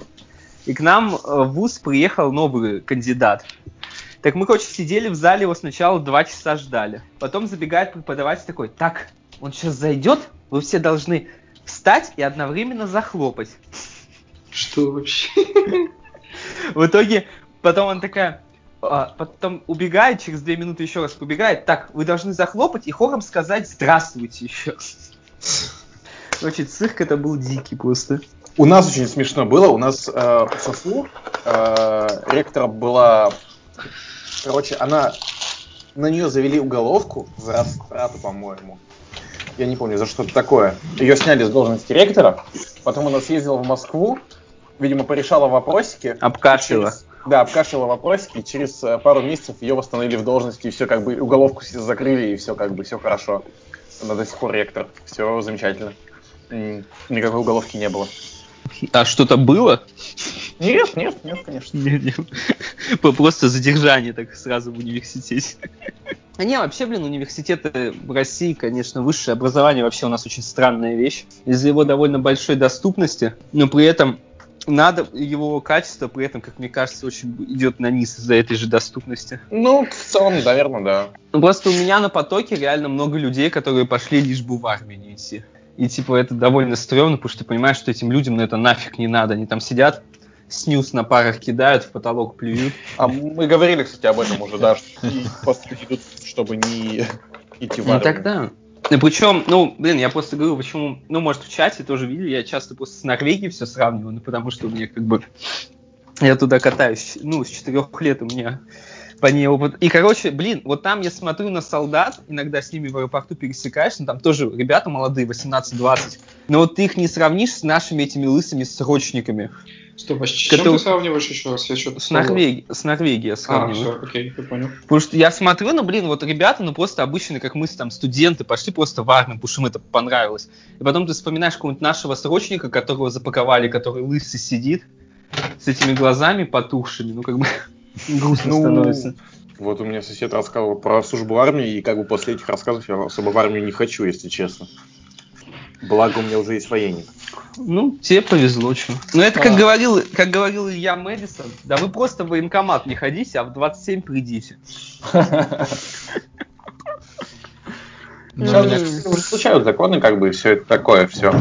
И к нам э, в ВУЗ приехал новый кандидат. Так мы, короче, сидели в зале, его сначала два часа ждали. Потом забегает преподаватель такой, так, он сейчас зайдет, вы все должны встать и одновременно захлопать. Что вообще? В итоге потом он такая, а, потом убегает, через две минуты еще раз побегает. Так, вы должны захлопать и хором сказать «Здравствуйте» еще. Короче, цирк это был дикий просто. У нас очень смешно было. У нас э, в СОСУ э, ректора была... Короче, она... На нее завели уголовку за растрату, по-моему. Я не помню, за что-то такое. Ее сняли с должности ректора. Потом она съездила в Москву. Видимо, порешала вопросики. Обкашляла. Через- Да, обкашляла вопросики. Через э, пару месяцев ее восстановили в должности. И все как бы уголовку закрыли. И все как бы все хорошо. Она до сих пор ректор. Все замечательно. Никакой уголовки не было. А что-то было? Нет, нет, нет, конечно. Не, не. По- Просто задержание так сразу в университете. А не, вообще, блин, университеты в России, конечно, высшее образование вообще у нас очень странная вещь. Из-за его довольно большой доступности, но при этом надо его качество, при этом, как мне кажется, очень идет на низ из-за этой же доступности. Ну, в целом, наверное, да. Ну, просто у меня на потоке реально много людей, которые пошли лишь бы в армию не идти. И типа это довольно стрёмно, потому что ты понимаешь, что этим людям на это нафиг не надо. Они там сидят, снюс на парах кидают, в потолок плюют. А мы говорили, кстати, об этом уже, да, что просто идут, чтобы не идти в Ну армию. тогда. Причем, ну, блин, я просто говорю, почему, ну, может, в чате тоже видели, я часто просто с Норвегией все сравниваю, ну, потому что у меня как бы, я туда катаюсь, ну, с четырех лет у меня по ней опыт. И, короче, блин, вот там я смотрю на солдат, иногда с ними в аэропорту пересекаешься, ну, там тоже ребята молодые, 18-20, но вот ты их не сравнишь с нашими этими лысыми срочниками. Стоп, а с чем Который- ты сравниваешь еще раз? Я что-то С Норвегией, с Норвегией я А, сравниваю. все, окей, я понял. Потому что я смотрю, ну, блин, вот ребята, ну, просто обычные, как мы, там, студенты, пошли просто в армию, потому что им это понравилось. И потом ты вспоминаешь какого-нибудь нашего срочника, которого запаковали, который лысый сидит, с этими глазами потухшими, ну, как бы, <laughs> грустно Ну, становится. Вот у меня сосед рассказывал про службу в армии, и как бы после этих рассказов я особо в армию не хочу, если честно. Благо у меня уже есть военник. Ну, тебе повезло, что. Ну, это как А. говорил, как говорил Илья Мэдисон, да вы просто в военкомат не ходите, а в 27 придите. Ну, Сейчас уже случаются законы, как бы, все это такое, все.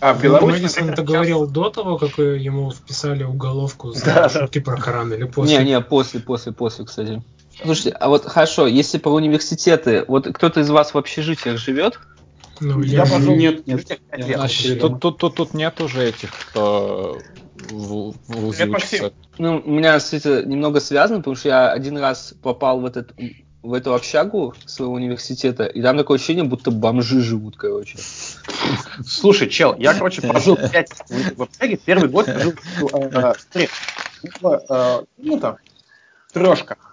А в Ну, Беларуси... Мэдисон это говорил до того, как ему вписали уголовку за шутки про Коран или после? Не, не, после, после, после, кстати. Слушайте, а вот хорошо, если про университеты, вот кто-то из вас в общежитиях живет? Ну, Я я, пошел Нет, в пять лет. Значит, тут, тут, тут, тут нет уже этих, кто в, в Максим. учится. Ну, у меня, кстати, немного связано, потому что я один раз попал в этот в эту общагу своего университета, и там такое ощущение, будто бомжи живут, короче. Слушай, чел, я, короче, прожил <laughs> 5 лет в общаге, первый год жил в смотри, в, ну там, трешка. А,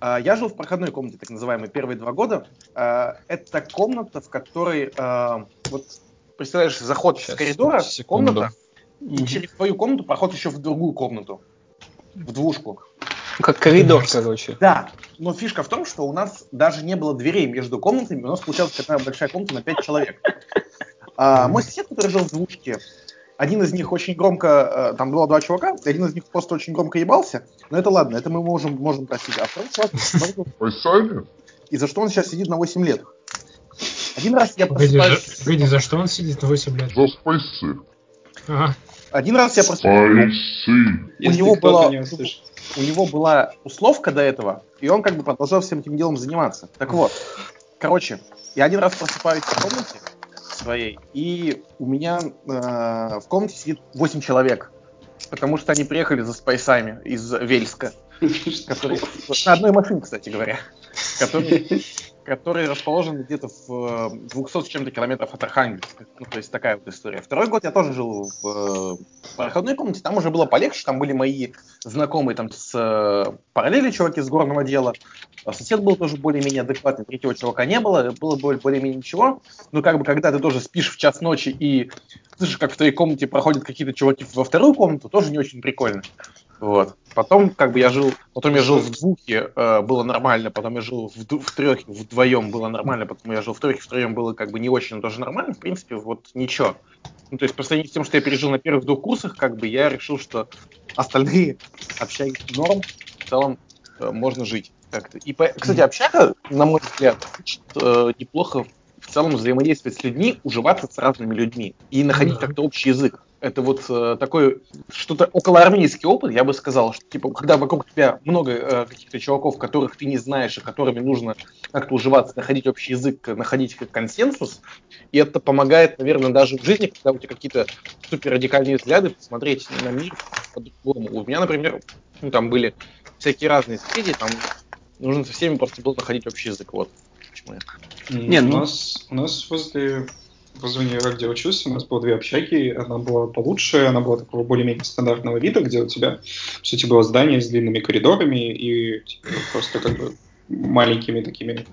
Я жил в проходной комнате, так называемой, первые два года. А, Это комната, в которой, а, вот, представляешь, заход Щас, с коридора, секунду. комната, и через твою комнату проход еще в другую комнату, в двушку. Как коридор, короче. Да, но фишка в том, что у нас даже не было дверей между комнатами, у нас получалась такая большая комната на 5 человек. А, мой сосед, который жил в двушке, один из них очень громко, э, там было два чувака, и один из них просто очень громко ебался, но это ладно, это мы можем, можем простить. А второй чувак <laughs> и за что он сейчас сидит на 8 лет. Один раз я просыпаюсь... за, погоди, за что он сидит на 8 лет? За спайсы. Ага. Один раз я просыпаюсь... Если него была- у него была условка до этого, и он как бы продолжал всем этим делом заниматься. Так вот, короче, я один раз просыпаюсь в комнате своей, и у меня э, в комнате сидит 8 человек, потому что они приехали за спайсами из Вельска, которые, на одной машине, кстати говоря, которые, которые расположены где-то в э, 200 с чем-то километров от Архангельска. Ну, то есть такая вот история. Второй год я тоже жил в э, проходной комнате, там уже было полегче, там были мои знакомые там с э, параллели чуваки с горного дела. А Сосед был тоже более-менее адекватный, третьего чувака не было, было более- более-менее ничего. Но как бы когда ты тоже спишь в час ночи и слышишь, как в твоей комнате проходят какие-то чуваки во вторую комнату, тоже не очень прикольно. Вот. Потом, как бы я жил, потом я жил в двухе, э, было нормально, потом я жил в, в трехе, вдвоем было нормально, потом я жил в трехе, втроем было как бы не очень, но тоже нормально, в принципе, вот ничего. Ну, то есть, по сравнению с тем, что я пережил на первых двух курсах, как бы я решил, что остальные общаги норм, в целом э, можно жить как-то. И, по- кстати, общага, на мой взгляд, учит э, неплохо целом взаимодействовать с людьми, уживаться с разными людьми и находить как-то общий язык. Это вот э, такой что-то околоармейский опыт, я бы сказал, что типа, когда вокруг тебя много э, каких-то чуваков, которых ты не знаешь, и которыми нужно как-то уживаться, находить общий язык, находить как консенсус, и это помогает, наверное, даже в жизни, когда у тебя какие-то супер радикальные взгляды, посмотреть на мир по-другому. У меня, например, ну, там были всякие разные соседи, там нужно со всеми просто было находить общий язык. Вот М, Не, у, ну- нас, у нас возле, возле универа, где учился, у нас было две общаги. Она была получше, она была такого более-менее стандартного вида, где у тебя, по сути, было здание с длинными коридорами и типа, просто как бы маленькими такими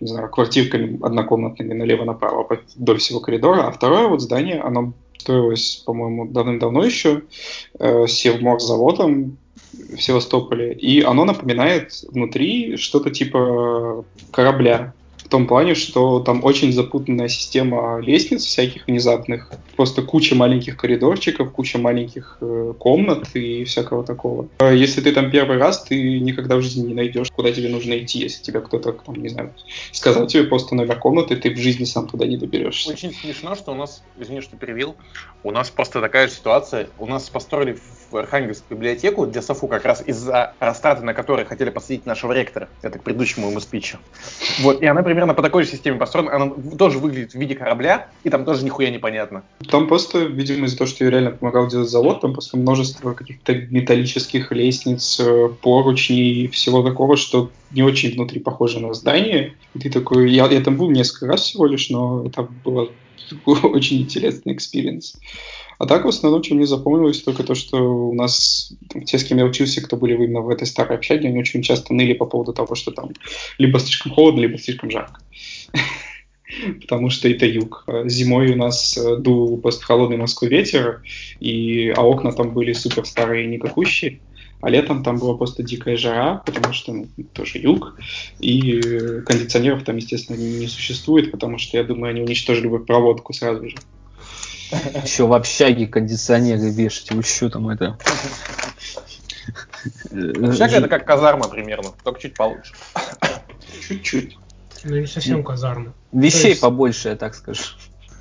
не знаю, квартирками однокомнатными налево-направо по- вдоль всего коридора. А второе вот здание, оно строилось, по-моему, давным-давно еще, э, Севморзаводом в Севастополе, и оно напоминает внутри что-то типа корабля. Том плане, что там очень запутанная система лестниц всяких внезапных, просто куча маленьких коридорчиков, куча маленьких э, комнат и всякого такого. Э, Если ты там первый раз, ты никогда в жизни не найдешь, куда тебе нужно идти. Если тебе кто-то, там, не знаю, сказал тебе просто номер комнаты, ты в жизни сам туда не доберешься. Очень смешно, что у нас, извини, что перевел, у нас просто такая же ситуация. У нас построили в Архангельск библиотеку для САФУ как раз из-за растраты, на которые хотели посадить нашего ректора. Это к предыдущему моему спичу. Вот, и она примерно по такой же системе построена. Она тоже выглядит в виде корабля, и там тоже нихуя непонятно. Там просто, видимо, из-за того, что я реально помогал делать завод, там просто множество каких-то металлических лестниц, э, поручней, всего такого, что не очень внутри похоже на здание. И ты такой... Я, я там был несколько раз всего лишь, но это было <laughs> очень интересный experience. А так, в основном, что мне запомнилось, только то, что у нас там, те, с кем я учился, кто были именно в этой старой общаге, они очень часто ныли по поводу того, что там либо слишком холодно, либо слишком жарко. <laughs> Потому что это юг. Зимой у нас э, дул просто холодный морской ветер, и, а окна там были супер старые и никакущие. А летом там была просто дикая жара, потому что ну, тоже юг, и кондиционеров там, естественно, не существует, потому что, я думаю, они уничтожили бы проводку сразу же. Еще в общаге кондиционеры вешать, вы что там это? Общага это как казарма примерно, только чуть получше. Чуть-чуть. Ну, не совсем казарма. Вещей побольше, я так скажу.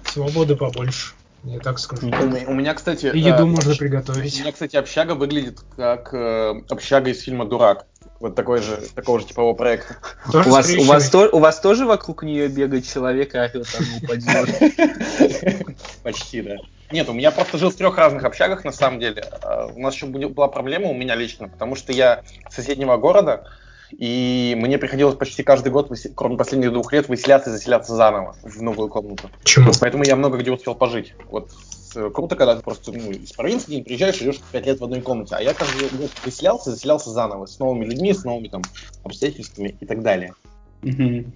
Свободы побольше. Я так скажу. У меня, у кстати... И еду э, можно У приготовить. меня, кстати, общага выглядит как э, общага из фильма «Дурак». Вот такой же, такого же типового проекта. Тоже У вас, у, вас то- у вас тоже вокруг нее бегает человек и орет, а ну поди. Почти, да. Нет, у меня просто жил в трех разных общагах, на самом деле. А, У нас еще была проблема у меня лично, потому что я с соседнего города, и мне приходилось почти каждый год, кроме последних двух лет, выселяться и заселяться заново в новую комнату. Почему? Поэтому я много где успел пожить. Вот круто, когда ты просто ну, из провинции не приезжаешь, живешь пять лет в одной комнате. А я каждый год выселялся и заселялся заново, с новыми людьми, с новыми там обстоятельствами и так далее. Мгм.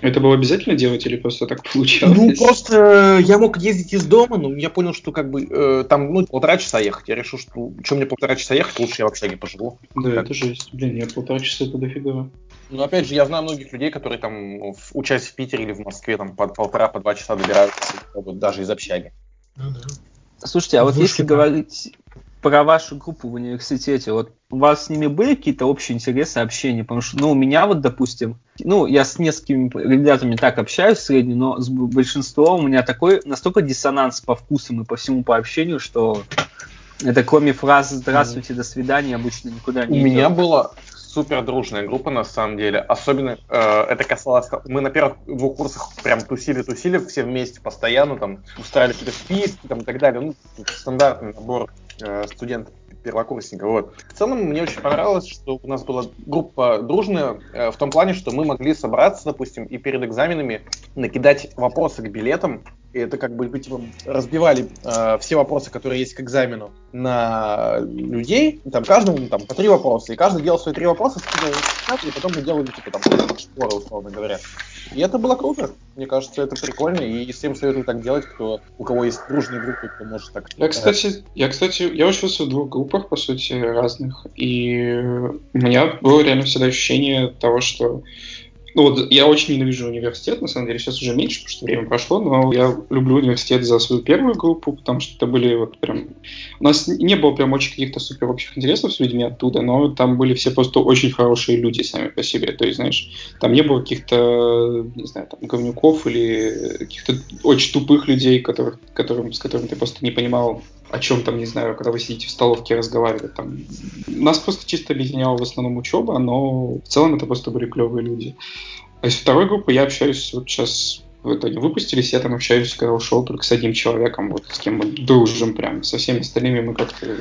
Это было обязательно делать или просто так получалось? Ну, просто э, я мог ездить из дома, но я понял, что как бы э, там, ну, полтора часа ехать. Я решил, что что мне полтора часа ехать, лучше я в общаге поживу. Да, это жесть. Блин, нет, полтора часа это дофига. Но опять же, я знаю многих людей, которые там, ну, в- учась в Питере или в Москве, там по полтора, по два часа добираются даже из общаги. Ну да. Слушайте, а вот Вышли, если да. говорить про вашу группу в университете. Вот у вас с ними были какие-то общие интересы, общения? Потому что, ну, у меня вот, допустим, ну, я с несколькими ребятами так общаюсь в среднем, но с большинством у меня такой настолько диссонанс по вкусам и по всему по общению, что это кроме фразы «здравствуйте», «до свидания» обычно никуда не У идет. меня была супер дружная группа, на самом деле. Особенно э, это касалось... Мы на первых двух курсах прям тусили-тусили все вместе постоянно, там, устраивали какие-то списки там, и так далее. Ну, стандартный набор э, студентов первокурсника. Вот. В целом мне очень понравилось, что у нас была группа дружная э, в том плане, что мы могли собраться, допустим, и перед экзаменами накидать вопросы к билетам. И это как бы типа, разбивали э, все вопросы, которые есть к экзамену, на людей. Там каждому там, по три вопроса. И каждый делал свои три вопроса, скидывал и потом мы делали типа там шпоры, условно говоря. И это было круто. Мне кажется, это прикольно. И всем советую так делать, кто, у кого есть дружные группы, кто может так. Я, кстати, я, кстати, я учился в двух группах, по сути, разных. И у меня было реально всегда ощущение того, что ну вот я очень ненавижу университет, на самом деле, сейчас уже меньше, потому что время прошло, но я люблю университет за свою первую группу, потому что это были вот прям... У нас не было прям очень каких-то супер общих интересов с людьми оттуда, но там были все просто очень хорошие люди сами по себе. То есть, знаешь, там не было каких-то, не знаю, там, говнюков или каких-то очень тупых людей, которых, которым, с которыми ты просто не понимал, о чем там, не знаю, когда вы сидите в столовке разговаривать. Там. Нас просто чисто объединяла в основном учеба, но в целом это просто были клевые люди. А из второй группы я общаюсь вот сейчас вот они выпустились, я там общаюсь, когда ушел, только с одним человеком, вот с кем мы дружим прям. Со всеми остальными мы как-то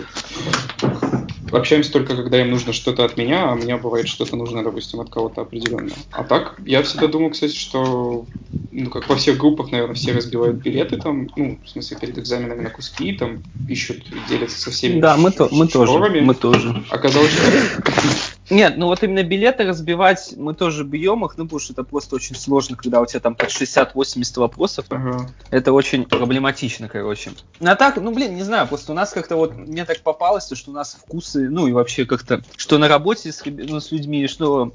общаемся только, когда им нужно что-то от меня, а меня бывает что-то нужно, допустим, от кого-то определенного. А так, я всегда думал, кстати, что, ну, как во всех группах, наверное, все разбивают билеты там, ну, в смысле, перед экзаменами на куски, там, ищут, делятся со всеми Да, мы, то, мы тоже, мы тоже. Оказалось, что Нет, ну вот именно билеты разбивать мы тоже бьем их, ну потому что это просто очень сложно, когда у тебя там под 60-80 вопросов. Ага. Это очень проблематично, короче. Ну, А так, ну блин, не знаю, просто у нас как-то вот, мне так попалось, то, что у нас вкусы, ну и вообще как-то, что на работе с, ну, с людьми, что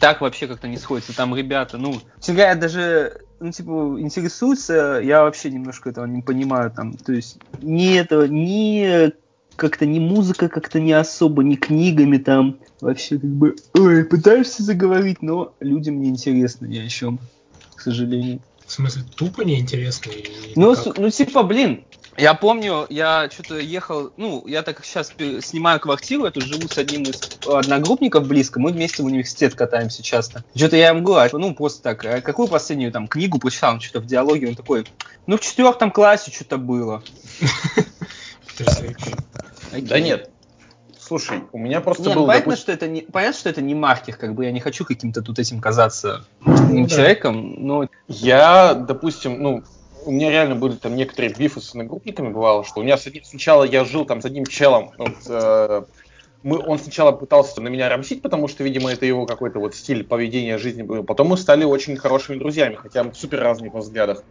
так вообще как-то не сходится. Там ребята, ну, честно говоря, даже, ну, типа, интересуются, я вообще немножко этого не понимаю, там, то есть, ни этого, ни как-то ни музыка как-то не особо, ни книгами там. Вообще как бы, ой, пытаешься заговорить, но людям не интересно ни о чем, к сожалению. В смысле, тупо неинтересно? Ну, с- ну, типа, блин, я помню, я что-то ехал, ну, я так сейчас снимаю квартиру, эту живу с одним из одногруппников близко, мы вместе в университет катаемся часто. Что-то я ему говорю, ну, просто так, «А какую последнюю там книгу прочитал, он что-то в диалоге, он такой, ну, в четвертом классе что-то было. <laughs> Потрясающе. Да нет. Слушай, у меня просто Не, ну, был, понятно, допустим, что это не, понятно, что это не маркер, как бы я не хочу каким-то тут этим казаться да. человеком, но Я, допустим, ну, у меня реально были там некоторые бифы с одногруппниками бывало, что у меня сначала я жил там с одним челом, вот, э, мы, он сначала пытался на меня рамсить, потому что, видимо, это его какой-то вот стиль поведения жизни был. Потом мы стали очень хорошими друзьями, хотя мы супер разные по взглядах.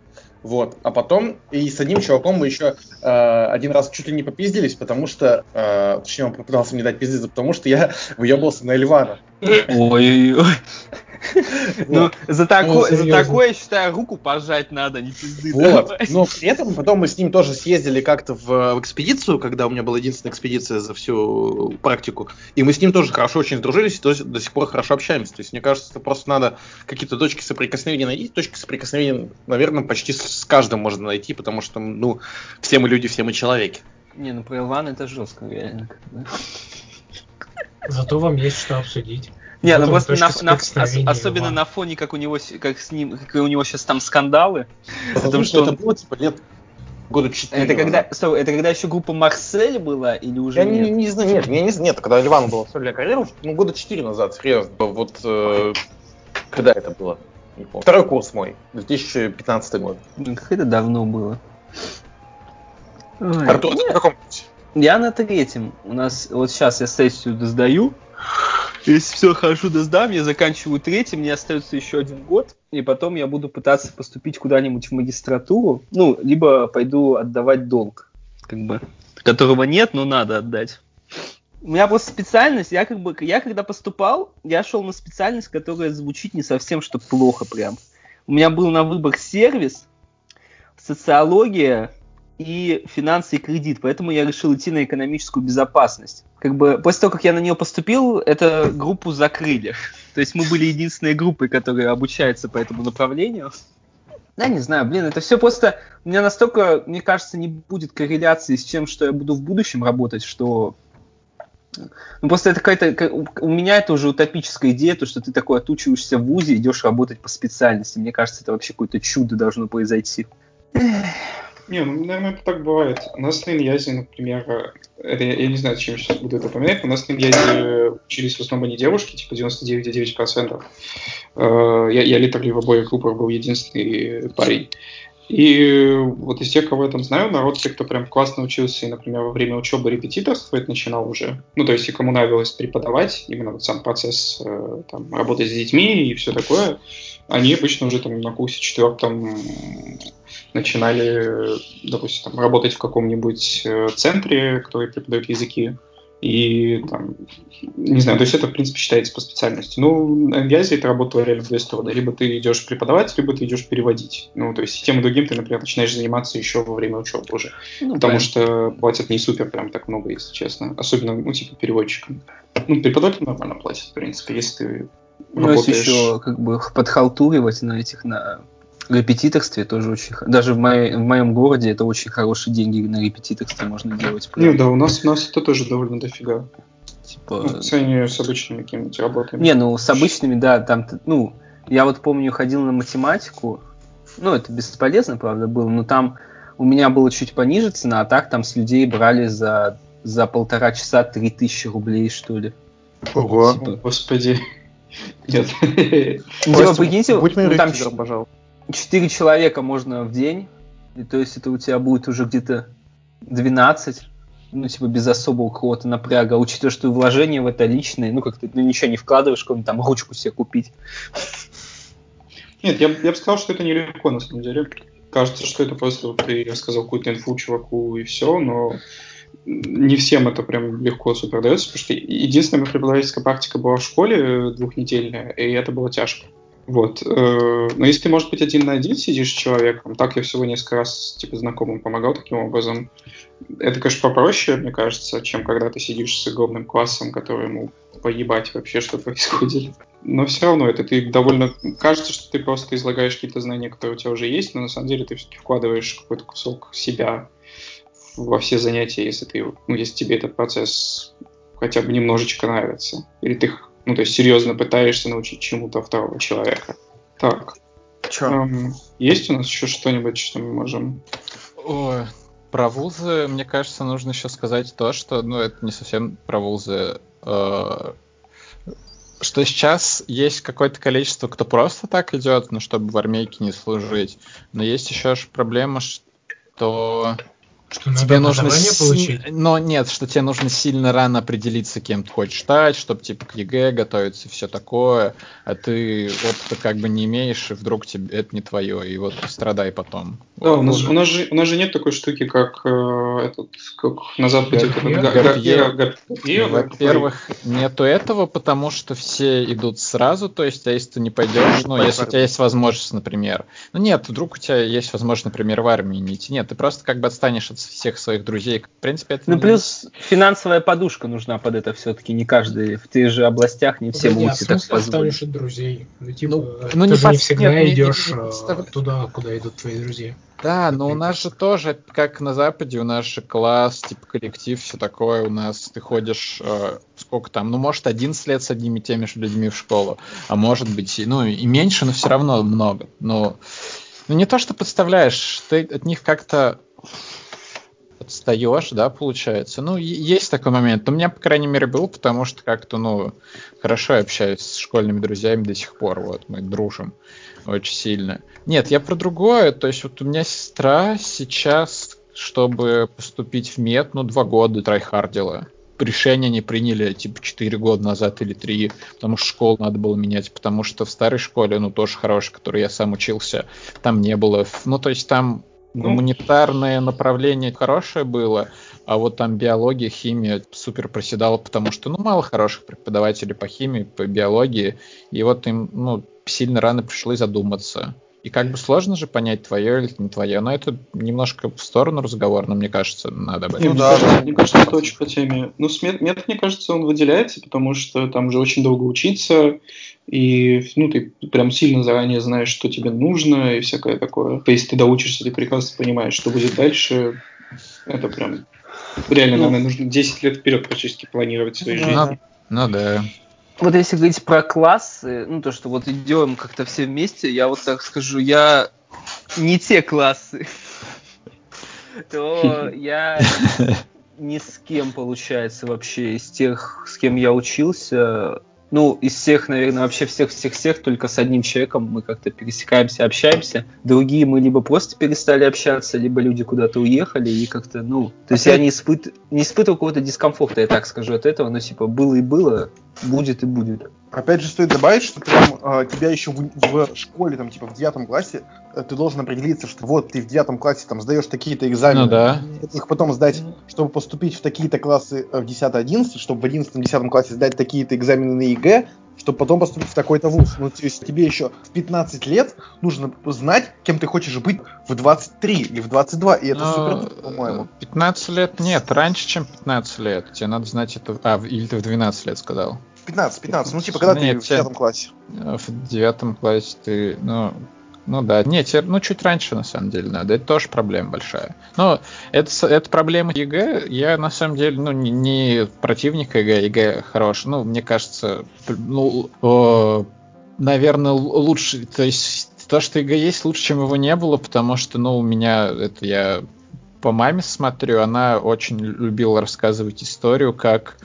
Вот. А потом и с одним чуваком мы еще э, один раз чуть ли не попиздились, потому что, э, точнее, он попытался мне дать пиздиться, потому что я <laughs> выебался на Эльвана. Ой-ой-ой. <laughs> Ну, за Ну, такое, за такое, я считаю, руку пожать надо, не пизды Вот. <laughs> Но при этом потом мы с ним тоже съездили как-то в, экспедицию, когда у меня была единственная экспедиция за всю практику. И мы с ним тоже хорошо очень сдружились, и до, до сих пор хорошо общаемся. То есть, мне кажется, это просто надо какие-то точки соприкосновения найти. Точки соприкосновения, наверное, почти с, каждым можно найти, потому что, ну, все мы люди, все мы человеки. Не, ну про Илвана это жестко, реально. Зато вам есть что обсудить. Не, ну просто на, на- ос- особенно Илвана. на фоне, как у него, как с ним, как у него сейчас там скандалы. Потому что что он- это было, типа, лет года четыре Это когда, стоп, это когда еще группа Марсель была или уже Я не, нет? не знаю, нет, я не знаю, нет, когда Ливану была сольная карьера, ну, года четыре назад, серьезно. Вот э, когда это было? Не помню. Второй курс мой, 2015 год. Как это давно было. Ой, Артур, ты не, на каком курсе? Я на третьем. У нас вот сейчас я сессию сдаю. Если все хорошо сдам, я заканчиваю третий, мне остается еще один год, и потом я буду пытаться поступить куда-нибудь в магистратуру, ну, либо пойду отдавать долг, как бы, которого нет, но надо отдать. У меня просто специальность, я как бы, я когда поступал, я шел на специальность, которая звучит не совсем что плохо прям. У меня был на выбор сервис, социология и финансы и кредит, поэтому я решил идти на экономическую безопасность. Как бы после того, как я на нее поступил, эту группу закрыли. То есть мы были единственной группой, которая обучается по этому направлению. Да, не знаю, блин, это все просто... У меня настолько, мне кажется, не будет корреляции с тем, что я буду в будущем работать, что... Ну, просто это какая-то... У меня это уже утопическая идея, то, что ты такой отучиваешься в ВУЗе, идешь работать по специальности. Мне кажется, это вообще какое-то чудо должно произойти. Не, ну, наверное, это так бывает. У нас на Иньязе, например, это, я, я не знаю, чем сейчас буду это упоминать, у нас на Иньязе учились в основном не девушки, типа 99,9%. Э, я, я литерали в обоих группах был единственный парень. И вот из тех, кого я там знаю, народ, те, кто прям классно учился и, например, во время учебы репетиторствовать начинал уже, ну, то есть и кому нравилось преподавать, именно вот сам процесс э, там, работать с детьми и все такое, они обычно уже там на курсе четвертом начинали, допустим, там, работать в каком-нибудь э, центре, который преподает языки, и там, не знаю, то есть это, в принципе, считается по специальности. Ну, на Вязе это работало реально в две стороны. Либо ты идешь преподавать, либо ты идешь переводить. Ну, то есть тем и другим ты, например, начинаешь заниматься еще во время учебы уже. Ну, потому да. что платят не супер прям так много, если честно. Особенно, ну, типа, переводчикам. Ну, преподавателям нормально платят, в принципе, если ты ну, работаешь... еще как бы подхалтуривать на этих, на репетиторстве тоже очень... Даже в, моей, в моем городе это очень хорошие деньги на репетиторстве можно делать. Не, да, у нас, у нас это тоже довольно дофига. Типа... Ну, сравнению с обычными какими-нибудь работами. Не, ну с обычными, да, там, ну, я вот помню, ходил на математику, ну, это бесполезно, правда, было, но там у меня было чуть пониже цена, а так там с людей брали за, за полтора часа три тысячи рублей, что ли. Ого. Типа... Господи. Нет. Типа, прикиньте, ну, там, пожалуйста. 4 человека можно в день, и то есть это у тебя будет уже где-то 12, ну, типа, без особого какого-то напряга, учитывая, что вложения в это личные, ну, как ты ну, ничего не вкладываешь, кроме там ручку себе купить. Нет, я, я бы сказал, что это нелегко, на самом деле. Кажется, что это просто вот ты рассказал какую-то инфу чуваку и все, но не всем это прям легко супер дается, потому что единственная моя преподавательская практика была в школе двухнедельная, и это было тяжко. Вот. Э, но если ты, может быть, один на один сидишь с человеком, так я всего несколько раз типа знакомым помогал таким образом. Это, конечно, попроще, мне кажется, чем когда ты сидишь с огромным классом, который ему поебать вообще, что происходит. Но все равно это ты довольно... Кажется, что ты просто излагаешь какие-то знания, которые у тебя уже есть, но на самом деле ты все-таки вкладываешь какой-то кусок себя во все занятия, если ты, ну, если тебе этот процесс хотя бы немножечко нравится. Или ты ну, то есть серьезно пытаешься научить чему-то второго человека. Так. Чё? Эм, есть у нас еще что-нибудь, что мы можем... Ой, про вузы, мне кажется, нужно еще сказать то, что, ну, это не совсем про вузы, э, что сейчас есть какое-то количество, кто просто так идет, ну, чтобы в армейке не служить, но есть еще же проблема, что что надо тебе нужно с... получить? Но нет, что тебе нужно сильно рано определиться, кем ты хочешь стать, чтобы типа к ЕГЭ готовиться и все такое, а ты опыта как бы не имеешь, и вдруг тебе это не твое, и вот страдай потом. Да, вот. у, нас, у, нас же, у нас же нет такой штуки, как э, этот, как на Западе. Во-первых, нету этого, потому что все идут сразу, то есть, а если ты не пойдешь, ну, если у тебя есть возможность, например. Ну нет, вдруг у тебя есть возможность, например, в армии не идти. Нет, ты просто как бы отстанешь от всех своих друзей. В принципе, это Ну, не... плюс финансовая подушка нужна под это все-таки. Не каждый в тех же областях, не все будут себе так позволить. от друзей. Ну, типа, ну, ну, ты не, же не всегда нет, идешь не, не, не, туда, куда идут твои друзья. Да, но у нас же тоже, как на Западе, у нас же класс, типа коллектив, все такое. У нас ты ходишь, э, сколько там, ну, может, 11 лет с одними и теми же людьми в школу, а может быть, ну, и меньше, но все равно много. Но ну, не то, что подставляешь, ты от них как-то отстаешь, да, получается. Ну, есть такой момент. У меня, по крайней мере, был, потому что как-то, ну, хорошо общаюсь с школьными друзьями до сих пор. Вот, мы дружим очень сильно. Нет, я про другое. То есть вот у меня сестра сейчас, чтобы поступить в мед, ну, два года трайхардила. Решение не приняли, типа, 4 года назад или 3, потому что школу надо было менять, потому что в старой школе, ну, тоже хорошей, в которой я сам учился, там не было. Ну, то есть там гуманитарное направление хорошее было, а вот там биология, химия супер проседала, потому что, ну, мало хороших преподавателей по химии, по биологии, и вот им, ну, сильно рано пришлось задуматься. И как бы сложно же понять, твое или не твое. Но это немножко в сторону разговор, но мне кажется, надо об этом. Ну, да, да, мне кажется, это очень по теме. Ну, смет, метод, мне кажется, он выделяется, потому что там же очень долго учиться, и ну, ты прям сильно заранее знаешь, что тебе нужно, и всякое такое. То есть ты доучишься, ты прекрасно понимаешь, что будет дальше. Это прям реально, ну, наверное, нужно 10 лет вперед практически планировать свои ну, жизни. Ну да. Вот если говорить про классы, ну то, что вот идем как-то все вместе, я вот так скажу, я не те классы, <laughs> то я <laughs> ни с кем, получается, вообще из тех, с кем я учился, ну, из всех, наверное, вообще всех-всех-всех, только с одним человеком мы как-то пересекаемся, общаемся. Другие мы либо просто перестали общаться, либо люди куда-то уехали, и как-то, ну... То есть я не, испыт... не испытывал какого-то дискомфорта, я так скажу, от этого, но, типа, было и было, будет и будет. Опять же, стоит добавить, что прям э, тебя еще в, в школе, там, типа, в девятом классе, э, ты должен определиться, что вот ты в девятом классе там сдаешь такие-то экзамены, ну, да. их потом сдать, чтобы поступить в такие-то классы э, в 10-11, чтобы в 11-10 классе сдать такие-то экзамены на ЕГЭ, чтобы потом поступить в такой-то вуз. Ну, то есть тебе еще в 15 лет нужно знать, кем ты хочешь быть в 23 или в 22, и это Но, супер, по-моему. 15 лет нет, раньше, чем 15 лет. Тебе надо знать это... А, или ты в 12 лет сказал? 15, 15. Ну, типа, когда Нет, ты в девятом классе? В девятом классе ты, ну, ну да, нет, ну чуть раньше на самом деле надо, это тоже проблема большая. Но это, это проблема ЕГЭ, я на самом деле, ну, не, не противник ЕГЭ, ЕГЭ хорош, ну, мне кажется, ну, о, наверное, лучше, то есть то, что ЕГЭ есть, лучше, чем его не было, потому что, ну, у меня, это я по маме смотрю, она очень любила рассказывать историю, как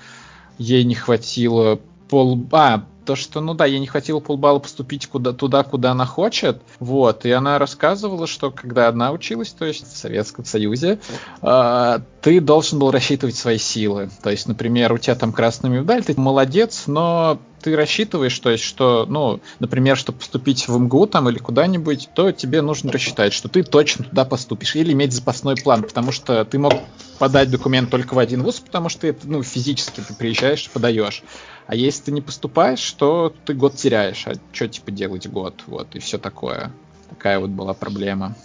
ей не хватило пол... А, то, что, ну да, ей не хватило полбалла поступить куда, туда, куда она хочет. Вот, и она рассказывала, что когда одна училась, то есть в Советском Союзе, э, ты должен был рассчитывать свои силы. То есть, например, у тебя там красная медаль, ты молодец, но ты рассчитываешь, то есть, что, ну, например, чтобы поступить в МГУ там или куда-нибудь, то тебе нужно рассчитать, что ты точно туда поступишь, или иметь запасной план, потому что ты мог подать документ только в один вуз, потому что это, ну, физически ты приезжаешь, подаешь. А если ты не поступаешь, то ты год теряешь. А что, типа, делать год? Вот, и все такое. Такая вот была проблема.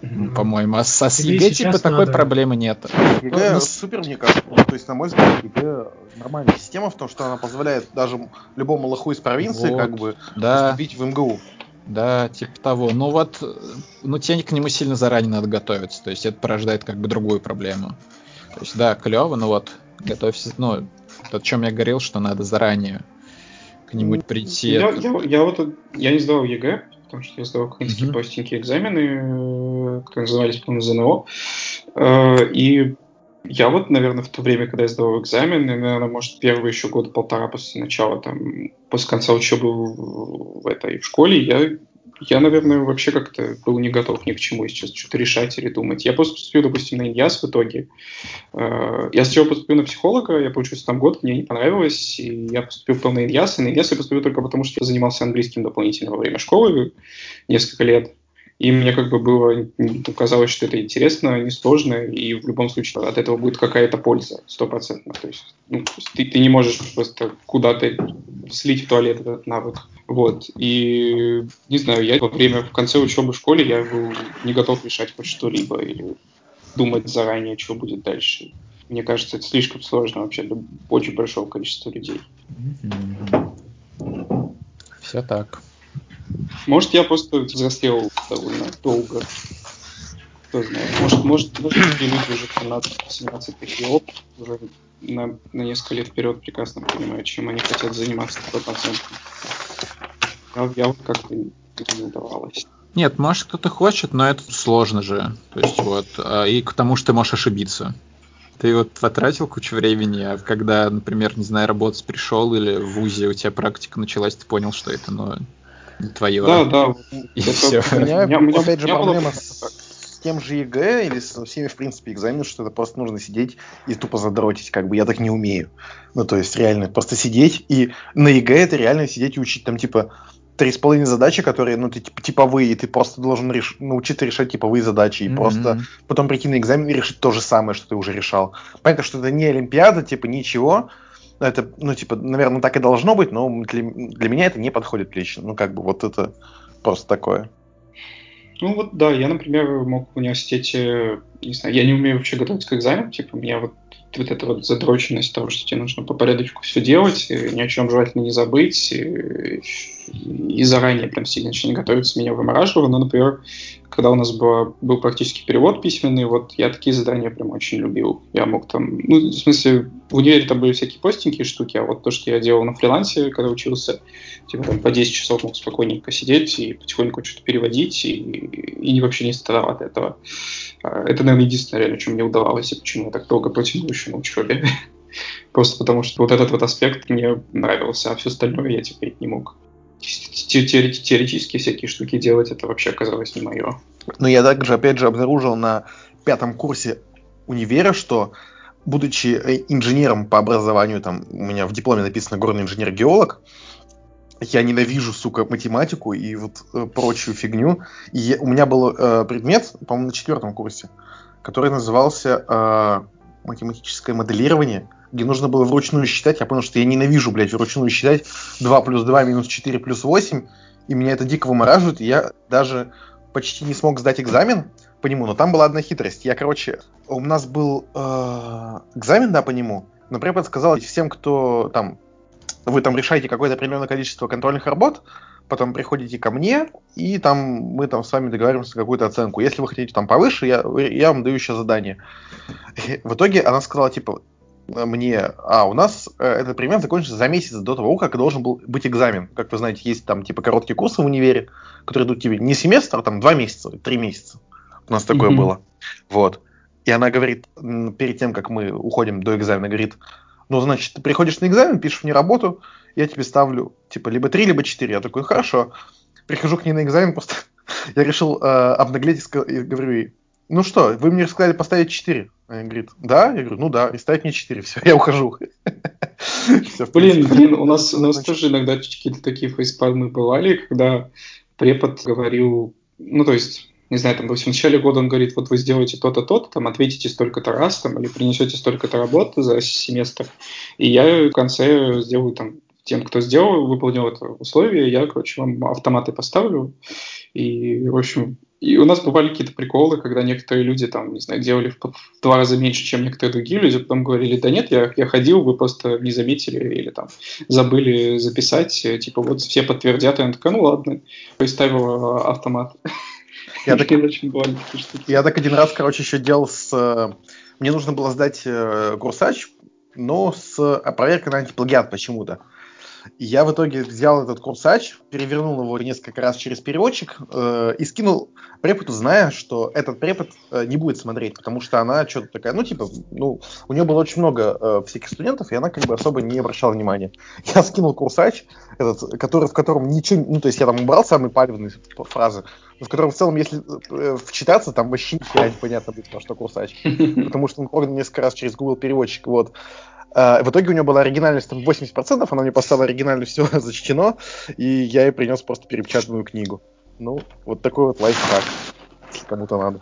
Mm-hmm. По-моему, а с, а с ЕГЭ типа такой надо... проблемы нет. ЕГЭ ну, супер, мне кажется. То есть, на мой взгляд, ЕГЭ нормальная система в том, что она позволяет даже любому лоху из провинции вот, как бы да. поступить в МГУ. Да, типа того. Ну вот, ну тебе к нему сильно заранее надо готовиться. То есть это порождает как бы другую проблему. То есть, да, клево, но вот готовься, ну, о чем я говорил, что надо заранее к нему прийти. Я, я, я вот я не сдавал ЕГЭ, потому что я сдавал какие-то mm-hmm. простенькие экзамены, э, которые назывались, по ЗНО. Э, и я вот, наверное, в то время, когда я сдавал экзамен, наверное, может, первый еще год полтора после начала, там, после конца учебы в, в этой в школе, я я, наверное, вообще как-то был не готов ни к чему сейчас что-то решать или думать. Я просто поступил, допустим, на Иньяс в итоге. Э, я сначала поступил на психолога, я получился там год, мне не понравилось, и я поступил потом на Иньяс, и на Иньяс я поступил только потому, что я занимался английским дополнительно во время школы несколько лет. И мне как бы было, казалось, что это интересно, несложно, и в любом случае от этого будет какая-то польза, стопроцентно. То есть, ну, ты, ты не можешь просто куда-то слить в туалет этот навык. Вот. И, не знаю, я во время, в конце учебы в школе я был не готов решать хоть что-либо или думать заранее, что будет дальше. Мне кажется, это слишком сложно вообще для очень большого количества людей. Все так. Может, я просто взрослел довольно долго. Кто знает. Может, может, может люди уже 17-17 такие оп, уже на, на несколько лет вперед прекрасно понимают, чем они хотят заниматься 100%. Я, я вот как-то не удавалось. Нет, может кто-то хочет, но это сложно же. То есть вот, а, и к тому, что ты можешь ошибиться. Ты вот потратил кучу времени, а когда, например, не знаю, работать пришел или в ВУЗе у тебя практика началась, ты понял, что это, ну, не твое. Да, да. <laughs> И все. У меня, у меня опять же, проблема с тем же ЕГЭ или со всеми, в принципе, экзаменами, что это просто нужно сидеть и тупо задротить, как бы я так не умею. Ну, то есть, реально, просто сидеть, и на ЕГЭ это реально сидеть и учить там, типа, три с половиной задачи, которые, ну, ты типа, типовые, и ты просто должен реш... научиться решать типовые задачи, и mm-hmm. просто потом прийти на экзамен и решить то же самое, что ты уже решал. Понятно, что это не Олимпиада, типа, ничего, это, ну, типа, наверное, так и должно быть, но для, для меня это не подходит лично. Ну, как бы, вот это просто такое. Ну вот да, я, например, мог в университете, не знаю, я не умею вообще готовиться к экзаменам, типа, меня вот вот эта вот задроченность того, что тебе нужно по порядочку все делать, ни о чем желательно не забыть, и, и заранее прям сильно не готовиться, меня вымораживало. Но, например, когда у нас было, был практически перевод письменный, вот я такие задания прям очень любил. Я мог там, ну, в смысле, в универе там были всякие постенькие штуки, а вот то, что я делал на фрилансе, когда учился, типа там по 10 часов мог спокойненько сидеть и потихоньку что-то переводить, и, и, и вообще не страдал от этого. А, это, наверное, единственное, реально, что мне удавалось, и почему я так долго протянул еще на учебе. Просто потому что вот этот вот аспект мне нравился, а все остальное я терпеть не мог. Теоретически всякие штуки делать, это вообще оказалось не мое. Но я также, опять же, обнаружил на пятом курсе универа, что будучи э, инженером по образованию, там у меня в дипломе написано горный инженер-геолог, я ненавижу, сука, математику и вот э, прочую фигню. И я, у меня был э, предмет, по-моему, на четвертом курсе, который назывался э, математическое моделирование, где нужно было вручную считать. Я понял, что я ненавижу, блядь, вручную считать 2 плюс 2 минус 4 плюс 8, и меня это дико вымораживает, и я даже почти не смог сдать экзамен по нему, но там была одна хитрость. Я, короче, у нас был э, экзамен, да, по нему, но препод сказал всем, кто там вы там решаете какое-то определенное количество контрольных работ, потом приходите ко мне, и там мы там с вами договариваемся какую-то оценку. Если вы хотите там повыше, я, я вам даю еще задание. И <laughs> в итоге она сказала, типа, мне, а у нас э, этот предмет закончится за месяц до того, как должен был быть экзамен. Как вы знаете, есть там типа короткие курсы в универе, которые идут тебе не семестр, а там два месяца, три месяца. У нас такое mm-hmm. было. Вот. И она говорит, перед тем, как мы уходим до экзамена, говорит, ну, значит, ты приходишь на экзамен, пишешь мне работу, я тебе ставлю, типа, либо 3, либо 4. Я такой, хорошо. Прихожу к ней на экзамен, просто <laughs> я решил э, обнаглеть и говорю ей, ну что, вы мне сказали поставить 4. Она говорит, да? Я говорю, ну да, и ставить мне 4, все, я ухожу. <laughs> Блин, блин, у нас, у нас тоже иногда какие-то такие фейспалмы бывали, когда препод говорил, ну то есть не знаю, там, в начале года он говорит, вот вы сделаете то-то, то-то, там, ответите столько-то раз, там, или принесете столько-то работы за семестр, и я в конце сделаю, там, тем, кто сделал, выполнил это условие, я, короче, вам автоматы поставлю, и, в общем, и у нас бывали какие-то приколы, когда некоторые люди там, не знаю, делали в, в два раза меньше, чем некоторые другие люди, потом говорили, да нет, я, я ходил, вы просто не заметили или там забыли записать, типа вот все подтвердят, и он такой, ну ладно, приставил автомат. Я так, я так один раз, короче, еще делал с... Э, мне нужно было сдать э, курсач, но с э, проверкой на антиплагиат почему-то. И я в итоге взял этот курсач, перевернул его несколько раз через переводчик э, и скинул преподу, зная, что этот препод э, не будет смотреть, потому что она что-то такая, ну, типа, ну, у нее было очень много э, всяких студентов, и она как бы особо не обращала внимания. <laughs> Я скинул курсач, этот, который, в котором ничего, ну, то есть я там убрал самые палевные фразы, но в котором в целом, если э, вчитаться, там вообще нихера непонятно будет, что курсач. <laughs> Потому что он несколько раз через Google переводчик, вот. Uh, в итоге у нее была оригинальность там 80%, она мне поставила оригинально все <laughs> зачтено, и я ей принес просто перепечатанную книгу. Ну, вот такой вот лайфхак, если кому-то надо.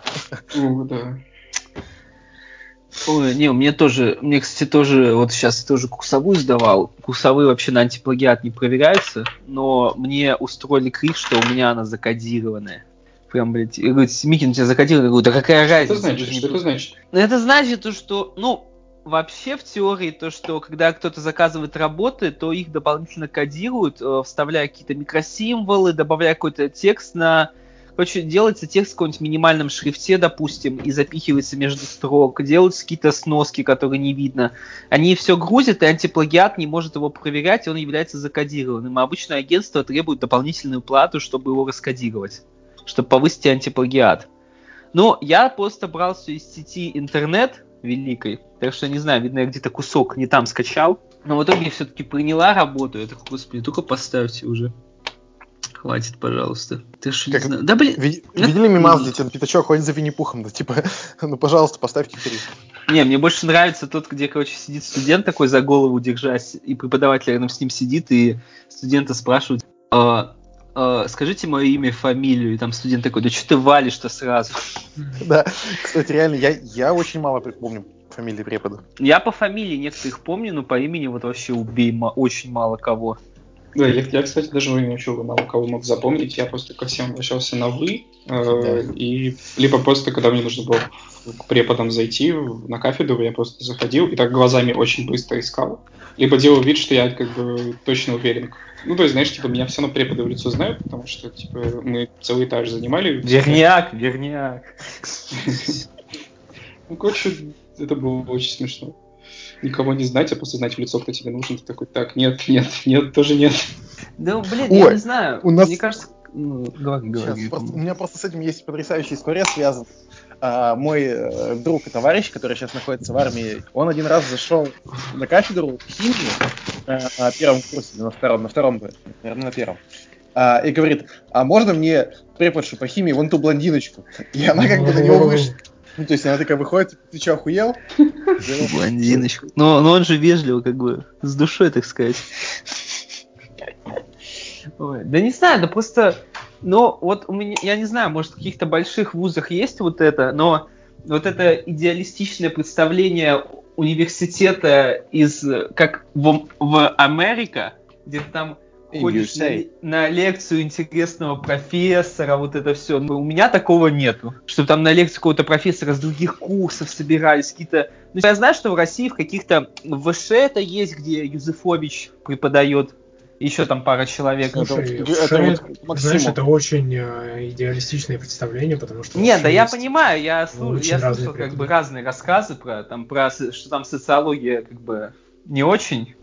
Ну, да. Ой, не, мне тоже, мне, кстати, тоже, вот сейчас тоже курсовую сдавал. Курсовые вообще на антиплагиат не проверяются, но мне устроили крик, что у меня она закодированная. Прям, блядь, говорит, Микин, тебя закодировали. Я говорю, да какая разница? Что значит? Что это значит? Ну, это значит то, что, ну, вообще в теории то, что когда кто-то заказывает работы, то их дополнительно кодируют, э, вставляя какие-то микросимволы, добавляя какой-то текст на... Короче, делается текст в каком-нибудь минимальном шрифте, допустим, и запихивается между строк, делаются какие-то сноски, которые не видно. Они все грузят, и антиплагиат не может его проверять, и он является закодированным. А обычное агентство требует дополнительную плату, чтобы его раскодировать, чтобы повысить антиплагиат. Но я просто брал все из сети интернет, великой. Так что, не знаю, видно, я где-то кусок не там скачал. Но в итоге все-таки приняла работу. Я такой, господи, только поставьте уже. Хватит, пожалуйста. Ты что, не знаю. Да, блин. Ви- видели мимас, где тебе Пятачок ходит за Винни-Пухом? Да, типа, <laughs> ну, пожалуйста, поставьте три. Не, мне больше нравится тот, где, короче, сидит студент такой за голову держась, и преподаватель рядом с ним сидит, и студента спрашивают, а, а, скажите мое имя, фамилию, и там студент такой, да что ты валишь-то сразу? <laughs> Да, кстати, реально, я, я очень мало помню фамилии препода. Я по фамилии некоторых помню, но по имени вот вообще убей, очень мало кого. Да, я, я, кстати, даже не учил мало кого мог запомнить. Я просто ко всем обращался на «вы». Э, да. И либо просто, когда мне нужно было к преподам зайти на кафедру, я просто заходил и так глазами очень быстро искал. Либо делал вид, что я как бы точно уверен. Ну, то есть, знаешь, типа, меня все равно преподы в лицо знают, потому что, типа, мы целый этаж занимали. Верняк, верняк. <laughs> Ну, короче, это было очень смешно никого не знать, а просто знать в лицо, кто тебе нужен. Ты такой, так, нет, нет, нет, тоже нет. Да, блин, Ой, я не знаю. У нас... Мне кажется, ну, говори, говори. Сейчас, просто, у меня просто с этим есть потрясающая история связана. А, мой э, друг и товарищ, который сейчас находится в армии, он один раз зашел на кафедру химии э, на первом курсе, на втором, на втором, наверное, на первом. А, и говорит, а можно мне преподшу по химии вон ту блондиночку? И она как бы на него вышла. Ну, то есть она такая выходит, ты что, охуел? <laughs> Блондиночку. Но, но он же вежливо, как бы, с душой, так сказать. Ой, да не знаю, да просто, ну, вот у меня, я не знаю, может, в каких-то больших вузах есть вот это, но вот это идеалистичное представление университета из, как в, в Америка, где там ходишь на, на лекцию интересного профессора, вот это все. Но у меня такого нету. Что там на лекцию какого-то профессора с других курсов собирались, какие-то... Ну, я знаю, что в России в каких-то в ВШ это есть, где Юзефович преподает еще там пара человек. Слушай, это, это, это вот знаешь, это очень э, идеалистичное представление, потому что... Нет, да я понимаю, я, слу- я слушал как бы разные рассказы про, там, про что там социология как бы не очень.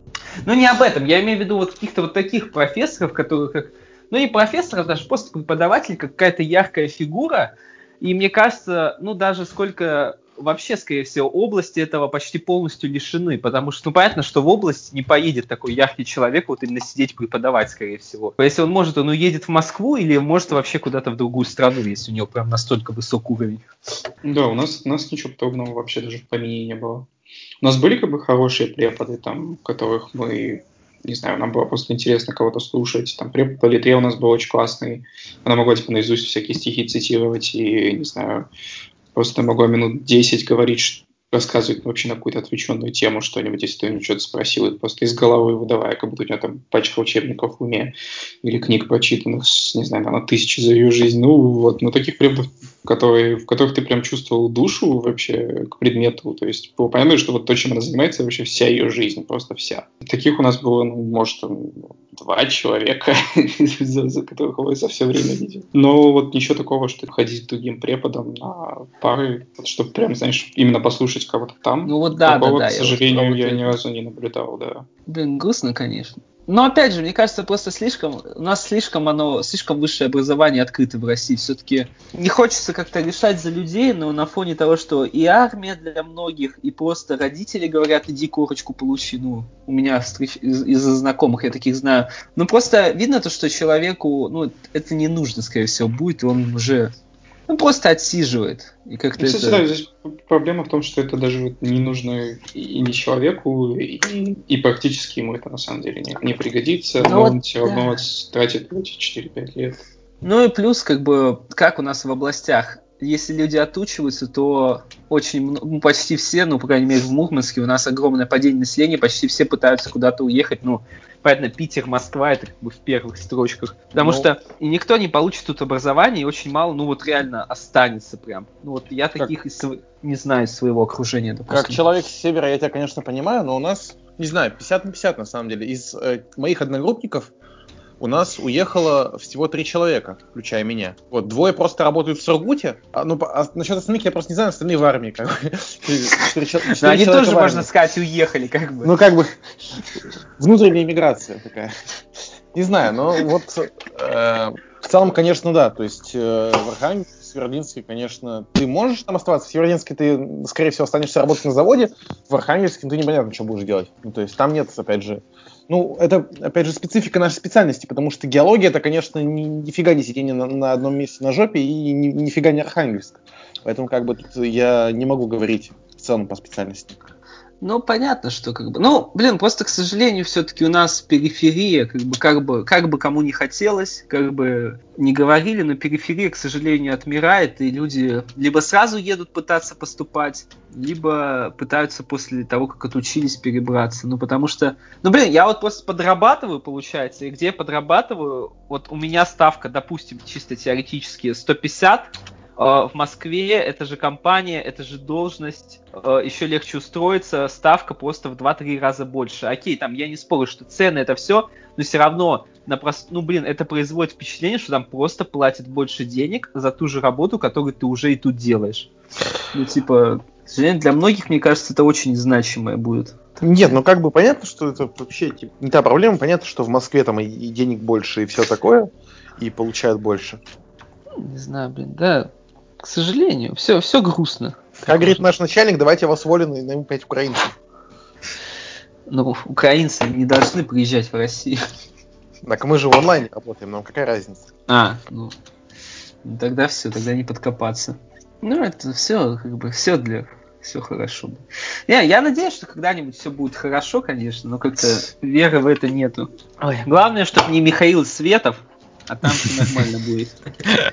Ну, не об этом. Я имею в виду вот каких-то вот таких профессоров, которые как... Ну, не профессоров, даже просто преподаватель, какая-то яркая фигура. И мне кажется, ну, даже сколько вообще, скорее всего, области этого почти полностью лишены, потому что, ну, понятно, что в области не поедет такой яркий человек вот именно сидеть преподавать, скорее всего. Если он может, он уедет в Москву или может вообще куда-то в другую страну, если у него прям настолько высокий уровень. Да, у нас, у нас ничего подобного вообще даже в помине не было. У нас были как бы хорошие преподы, там, которых мы, не знаю, нам было просто интересно кого-то слушать. Там препод по литре у нас был очень классный. Она могла типа наизусть всякие стихи цитировать и, не знаю, просто могла минут 10 говорить, рассказывать вообще на какую-то отвлеченную тему что-нибудь, если ты у него что-то спросил, и просто из головы выдавая, как будто у него там пачка учебников в уме или книг прочитанных, не знаю, на тысячи за ее жизнь. Ну, вот, ну, таких преподов которые, в которых ты прям чувствовал душу вообще к предмету. То есть было понятно, что вот то, чем она занимается, вообще вся ее жизнь, просто вся. Таких у нас было, ну, может, там, два человека, <laughs> за которых я за все время видел. Но вот ничего такого, что ходить с другим преподом на пары, вот, чтобы прям, знаешь, именно послушать кого-то там. Ну вот да, такого, да, да. к сожалению, я, я ни разу не наблюдал, да. Блин, грустно, конечно. Но опять же, мне кажется, просто слишком у нас слишком оно слишком высшее образование открыто в России. Все-таки не хочется как-то решать за людей, но на фоне того, что и армия для многих, и просто родители говорят, иди корочку получи. Ну, у меня из-за знакомых я таких знаю. Ну просто видно то, что человеку, ну, это не нужно, скорее всего, будет, и он уже ну, просто отсиживает. И как-то Кстати, это... да, здесь проблема в том, что это даже вот не нужно и не человеку, и, и практически ему это на самом деле не, не пригодится, ну, но вот, он все равно да. тратит эти 4-5 лет. Ну и плюс, как бы, как у нас в областях, если люди отучиваются, то очень ну, почти все, ну, по крайней мере, в Мурманске у нас огромное падение населения, почти все пытаются куда-то уехать, ну, понятно, Питер, Москва, это как бы в первых строчках. Потому ну, что никто не получит тут образование, и очень мало, ну, вот реально останется прям. Ну, вот я таких из, не знаю из своего окружения, допустим. Как человек с севера я тебя, конечно, понимаю, но у нас, не знаю, 50 на 50 на самом деле. Из э, моих одногруппников у нас уехало всего три человека, включая меня. Вот, двое просто работают в Сургуте. А, ну, а насчет остальных я просто не знаю, остальные в армии, как бы. <laughs> Они тоже, можно сказать, уехали, как бы. Ну, как бы, внутренняя миграция такая. Не знаю, но вот э, в целом, конечно, да. То есть э, в Архангельске, Северодвинске, конечно, ты можешь там оставаться. В Северодвинске ты, скорее всего, останешься работать на заводе. В Архангельске ты непонятно, что будешь делать. Ну, то есть там нет, опять же, ну, это, опять же, специфика нашей специальности, потому что геология это, конечно, ни, нифига не сидение на, на одном месте на жопе и ни, нифига не Архангельск. Поэтому, как бы, тут я не могу говорить в целом по специальности. Ну, понятно, что как бы... Ну, блин, просто, к сожалению, все-таки у нас периферия, как бы, как бы, как бы кому не хотелось, как бы не говорили, но периферия, к сожалению, отмирает, и люди либо сразу едут пытаться поступать, либо пытаются после того, как отучились, перебраться. Ну, потому что... Ну, блин, я вот просто подрабатываю, получается, и где я подрабатываю, вот у меня ставка, допустим, чисто теоретически 150, Э, в Москве это же компания, это же должность, э, еще легче устроиться, ставка просто в 2-3 раза больше. Окей, там я не спорю, что цены это все, но все равно, на прост... ну блин, это производит впечатление, что там просто платят больше денег за ту же работу, которую ты уже и тут делаешь. Ну типа, к сожалению, для многих, мне кажется, это очень значимое будет. Нет, ну как бы понятно, что это вообще типа, не та проблема, понятно, что в Москве там и, и денег больше, и все такое, и получают больше. Не знаю, блин, да, к сожалению, все, все грустно. Как говорит наш начальник, давайте вас уволим и наймем 5 украинцев. Ну, украинцы не должны приезжать в Россию. Так мы же в онлайне работаем, нам какая разница? А, ну, ну тогда все, тогда не подкопаться. Ну, это все, как бы, все для все хорошо. Не, я надеюсь, что когда-нибудь все будет хорошо, конечно, но как-то веры в это нету. Ой, главное, чтобы не Михаил Светов, а там все нормально будет. <laughs>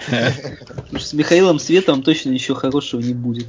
Потому что с Михаилом Световым точно ничего хорошего не будет.